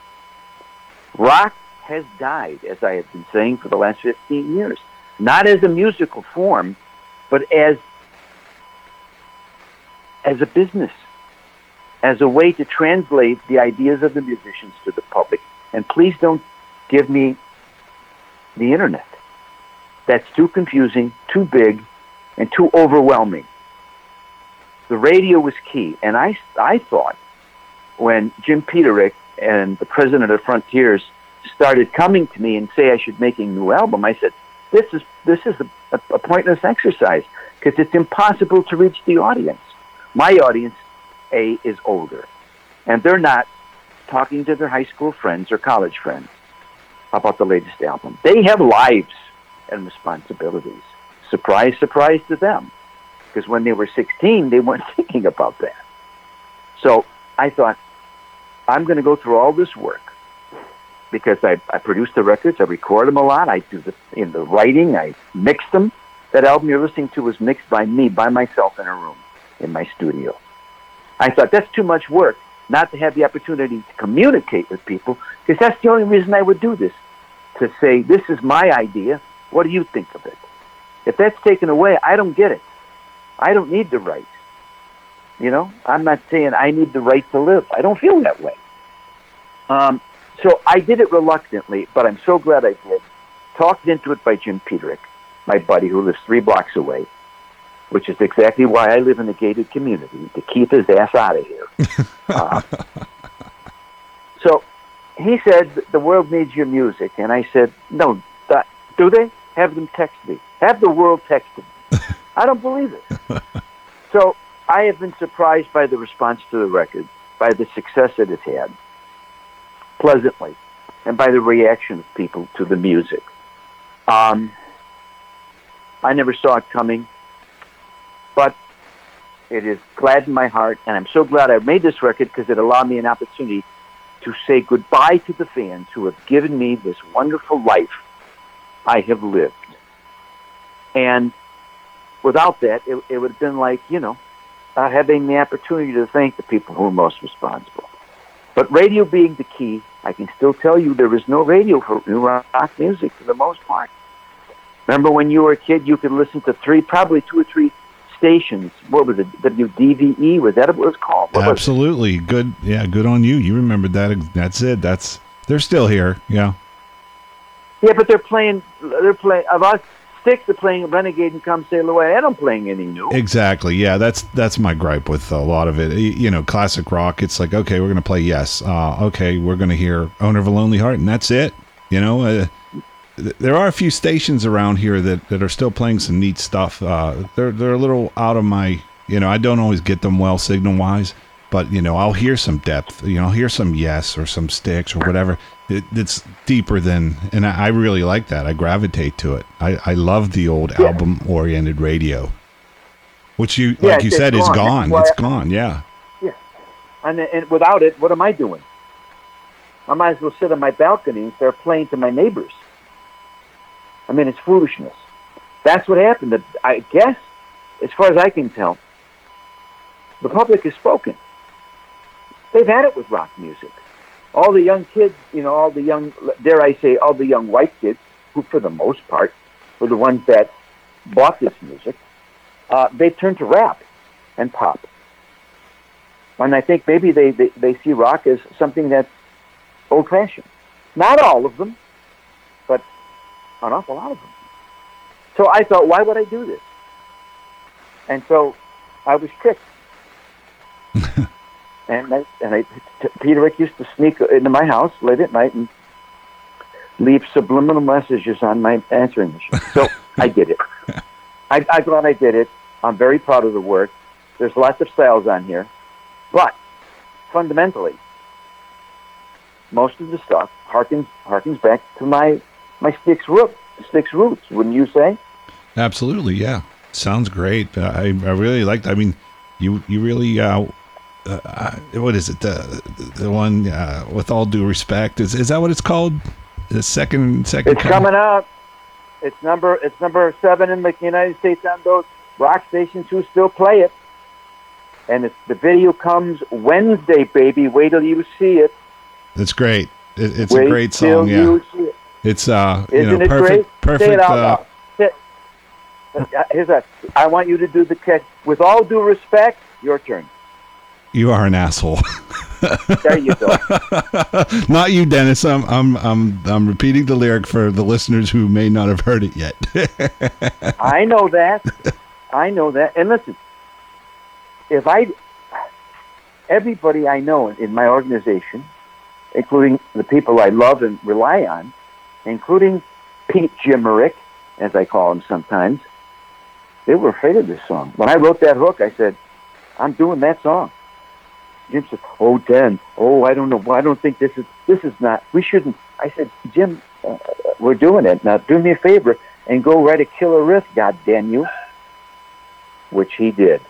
Rock has died, as I have been saying for the last 15 years, not as a musical form, but as as a business, as a way to translate the ideas of the musicians to the public. And please don't give me the internet. That's too confusing, too big, and too overwhelming. The radio was key, and I, I thought when Jim Peterick and the president of Frontiers started coming to me and say I should make a new album, I said, "This is this is a, a pointless exercise because it's impossible to reach the audience. My audience, a is older, and they're not talking to their high school friends or college friends about the latest album. They have lives and responsibilities. Surprise, surprise to them, because when they were 16, they weren't thinking about that. So I thought, I'm going to go through all this work because I, I produce the records, I record them a lot, I do the in the writing, I mix them. That album you're listening to was mixed by me, by myself in a room in my studio. I thought that's too much work not to have the opportunity to communicate with people because that's the only reason I would do this to say, this is my idea. What do you think of it? If that's taken away, I don't get it. I don't need the right. You know, I'm not saying I need the right to live. I don't feel that way. Um, So I did it reluctantly, but I'm so glad I did. Talked into it by Jim Peterick, my buddy who lives three blocks away, which is exactly why I live in a gated community to keep his ass out of here. Uh, so he said, "The world needs your music," and I said, "No, that, do they? Have them text me. Have the world text me." I don't believe it. so I have been surprised by the response to the record, by the success it has had, pleasantly, and by the reaction of people to the music. Um, I never saw it coming, but it has gladdened my heart, and I'm so glad I made this record because it allowed me an opportunity to say goodbye to the fans who have given me this wonderful life I have lived. And without that, it, it would have been like, you know, not having the opportunity to thank the people who are most responsible. But radio being the key, I can still tell you there is no radio for new rock music for the most part. Remember when you were a kid, you could listen to three, probably two or three stations. What was it? WDVE? Was that what it was called? What was? Absolutely. Good. Yeah, good on you. You remembered that. That's it. That's they're still here. Yeah. Yeah, but they're playing. They're playing. Of us Styx, they're playing Renegade and Come Sail Away. I don't any new. Exactly. Yeah, that's that's my gripe with a lot of it. You know, classic rock. It's like, okay, we're gonna play Yes. Uh, okay, we're gonna hear Owner of a Lonely Heart, and that's it. You know, uh, th- there are a few stations around here that, that are still playing some neat stuff. Uh, they're they're a little out of my. You know, I don't always get them well signal wise, but you know, I'll hear some depth. You know, I'll hear some Yes or some Styx or whatever. It, it's deeper than, and I, I really like that. I gravitate to it. I, I love the old album oriented radio, which you Yeah, like you said is gone. It's I- gone. Yeah. Yeah. And, and without it, what am I doing? I might as well sit on my balcony and start playing to my neighbors. I mean, it's foolishness. That's what happened. I guess, as far as I can tell, the public has spoken. They've had it with rock music. All the young kids, you know, all the young, dare I say, all the young white kids, who for the most part were the ones that bought this music, uh, they turned to rap and pop. And I think maybe they, they, they see rock as something that's old fashioned. Not all of them, but an awful lot of them. So I thought, why would I do this? And so I was tricked. and I, and I, t- Peterick used to sneak into my house late at night and leave subliminal messages on my answering machine. So I did it. I, I'm glad I did it. I'm very proud of the work. There's lots of styles on here. But fundamentally, most of the stuff harkens harkens back to my my Styx root Styx roots, wouldn't you say? Absolutely, yeah. Sounds great. I I really liked. I mean, you you really uh, uh, what is it the the one uh, with all due respect is is that what it's called? The second second. It's coming out. It's number it's number seven in the United States on those rock stations who still play it. And it's, the video comes Wednesday, baby. Wait till you see it. It's great. It, it's Wait a great song. Yeah, you see it. it's uh you Isn't know it perfect perfect. it out Uh, Uh, Here's a. I want you to do the catch. With all due respect, your turn. You are an asshole. There you go. Not you, Dennis. I'm I'm I'm I'm repeating the lyric for the listeners who may not have heard it yet. I know that. I know that. And listen, if I, everybody I know in my organization, including the people I love and rely on, including Pete Jimmerick, as I call him sometimes, they were afraid of this song. When I wrote that hook, I said, I'm doing that song. Jim said, "Oh, Dan, oh, I don't know. I don't think this is. This is not. We shouldn't." I said, "Jim, uh, we're doing it now. Do me a favor and go write a killer riff, God damn you." Which he did,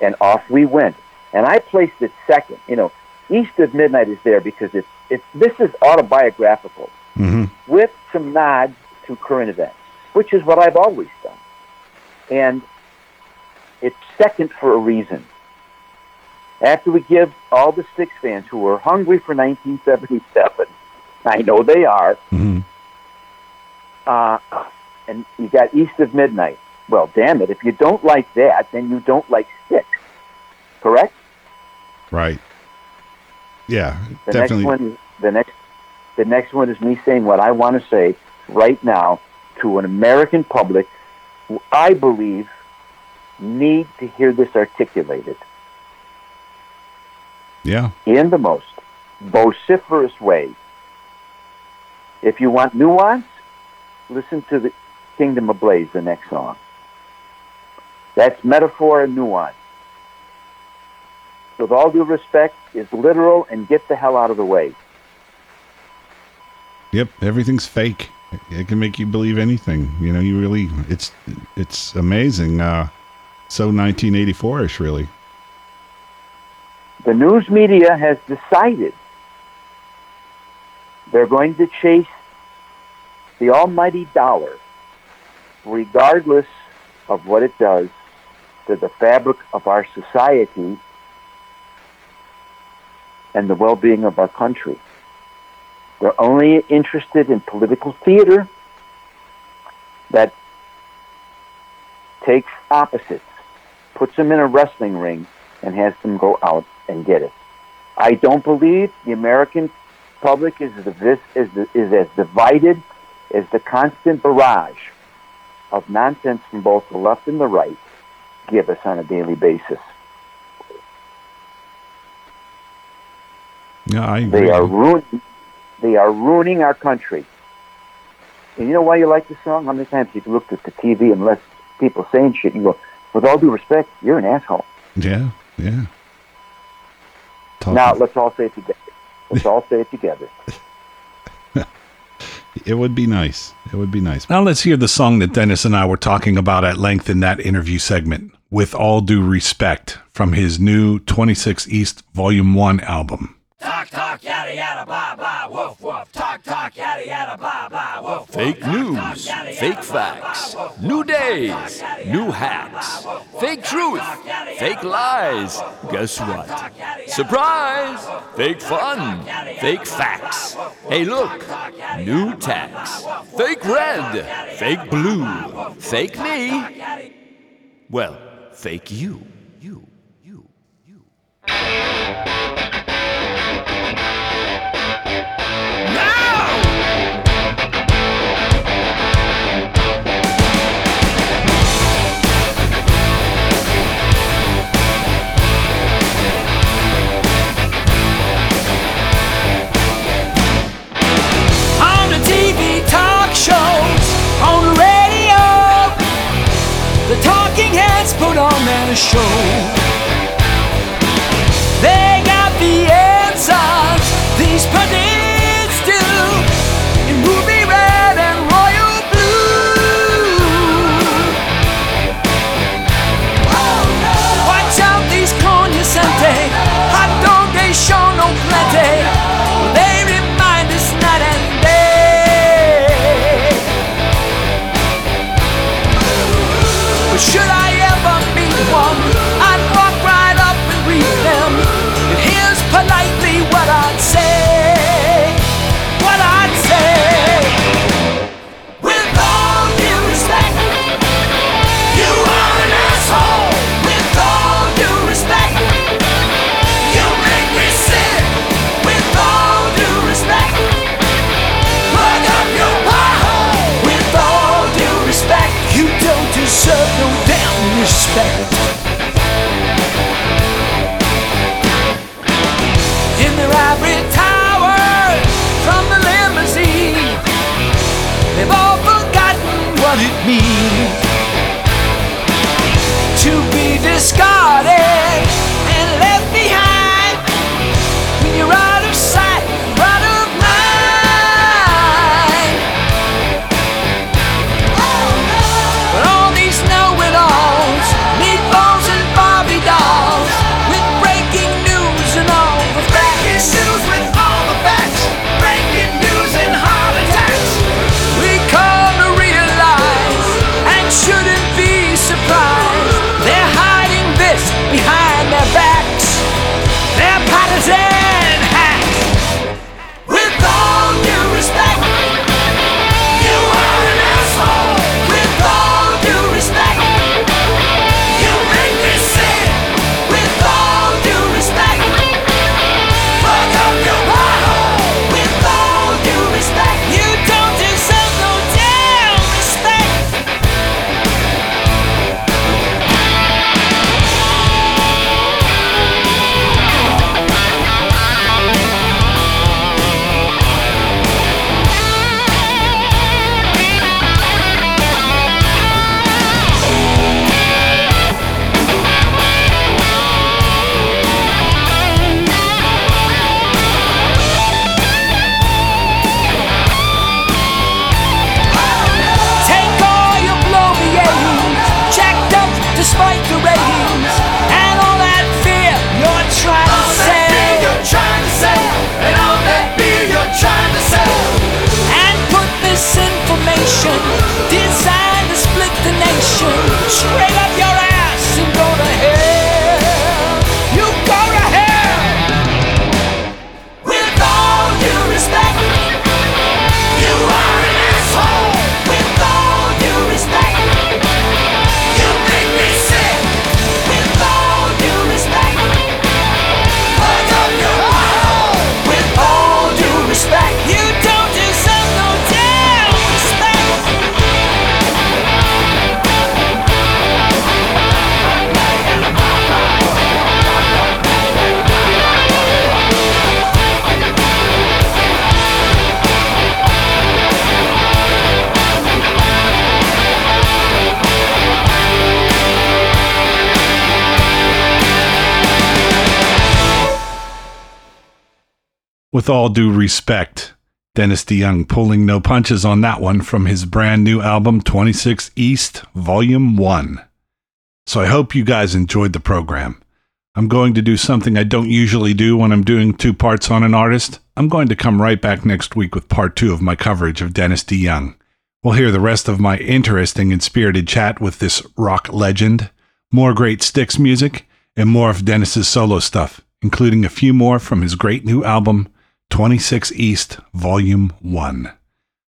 and off we went. And I placed it second. You know, East of Midnight is there because it's it's this is autobiographical hmm with some nods to current events, which is what I've always done. And it's second for a reason. After we give all the Styx fans who are hungry for 1977, I know they are, hmm uh, and you got East of Midnight. Well, damn it, if you don't like that, then you don't like Styx. Correct? Right. Yeah, The definitely. next one, The next, the next one is me saying what I want to say right now to an American public who I believe need to hear this articulated Yeah. in the most vociferous way. If you want nuance, listen to the Kingdom Ablaze, the next song. That's metaphor and nuance. With all due respect, is literal and get the hell out of the way. Yep. Everything's fake. It can make you believe anything. You know, you really it's it's amazing. Uh so 1984ish really. The news media has decided they're going to chase the almighty dollar, regardless of what it does to the fabric of our society and the well being of our country. They're only interested in political theater that takes opposites, puts them in a wrestling ring, and has them go out and get it. I don't believe the American public is, the, is, the, is as divided as the constant barrage of nonsense from both the left and the right give us on a daily basis. Yeah, I agree. They are ruining. They are ruining our country. And you know why you like the song? How many times you've looked at the TV and less people saying shit? You go, with all due respect, you're an asshole. Yeah, yeah. Talk- Now let's all say it together. Let's all say it together. It would be nice. It would be nice. Now let's hear the song that Dennis and I were talking about at length in that interview segment, With All Due Respect, from his new 26 East Volume 1 album. Talk, talk, yada, yada, blah, blah, woof, woof. Talk, talk, yada, yada, blah, blah, woof, woof. Fake news, fake facts, new days, new hacks, fake truth, fake lies. Guess what? Surprise! Fake fun, fake facts. Hey, look, new tax. Fake red, fake blue, fake me. Well, fake you. On on their show. They got the answers, these pundits do, in movie red and royal blue. Oh, no. Watch out, these cognoscenti, hot dog, they show no plenty. They remind us night and day. But should I respect. With all due respect, Dennis DeYoung pulling no punches on that one from his brand new album 26 East, Volume 1. So I hope you guys enjoyed the program. I'm going to do something I don't usually do when I'm doing two parts on an artist. I'm going to come right back next week with part two of my coverage of Dennis DeYoung. We'll hear the rest of my interesting and spirited chat with this rock legend, more great Styx music, and more of Dennis's solo stuff, including a few more from his great new album, 26 East, Volume 1.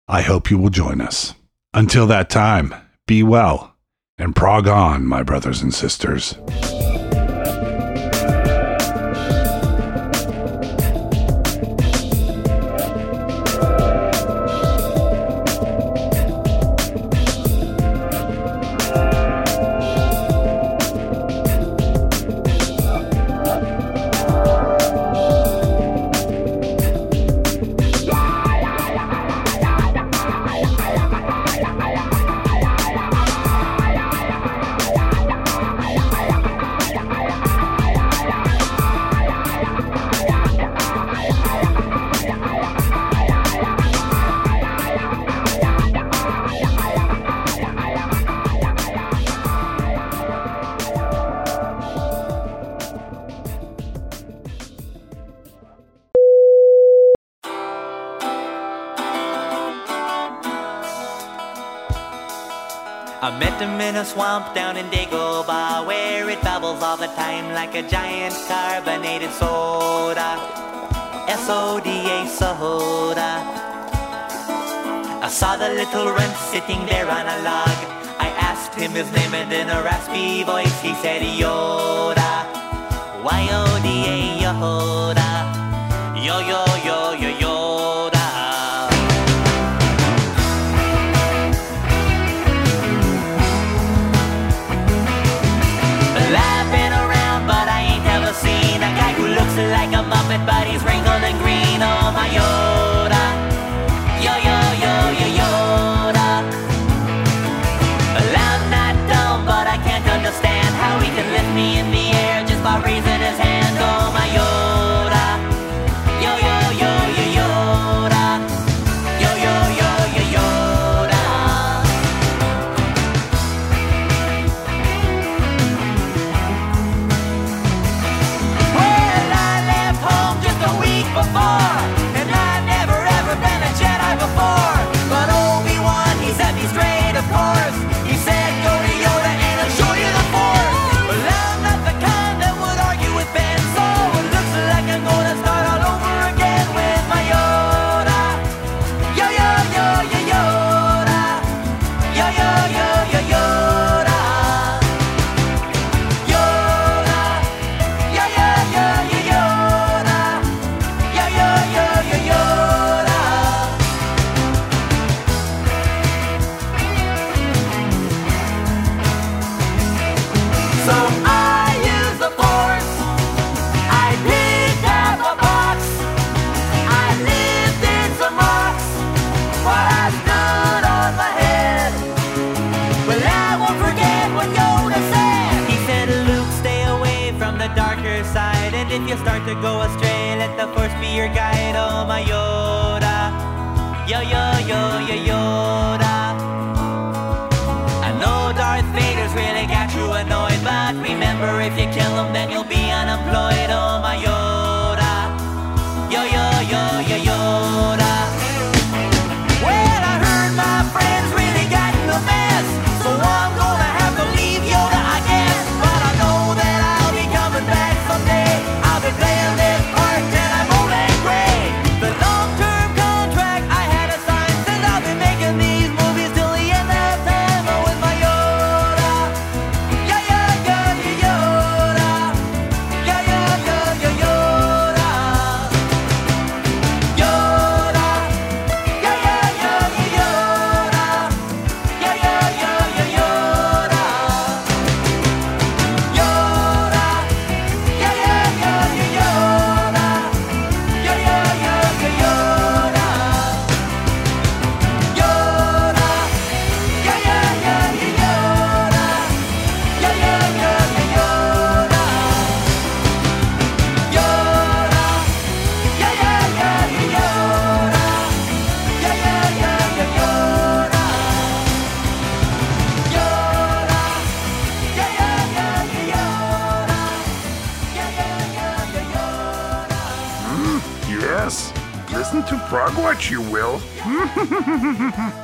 I hope you will join us. Until that time, be well and prog on, my brothers and sisters. Him in a swamp down in Dagobah where it bubbles all the time like a giant carbonated soda. S-O-D-A soda. I saw the little runt sitting there on a log. I asked him his name and in a raspy voice he said Yoda. Y-O-D-A Yoda. Green. Oh, my Yoda. If you start to go astray, let the force be your guide. Oh, my Yoda. Yo, yo, yo, yo, Yoda. I know Darth Vader's really got you annoyed, but remember if you kill him, then you'll be unemployed. Oh, my Yoda. Prog-Watch, you will. As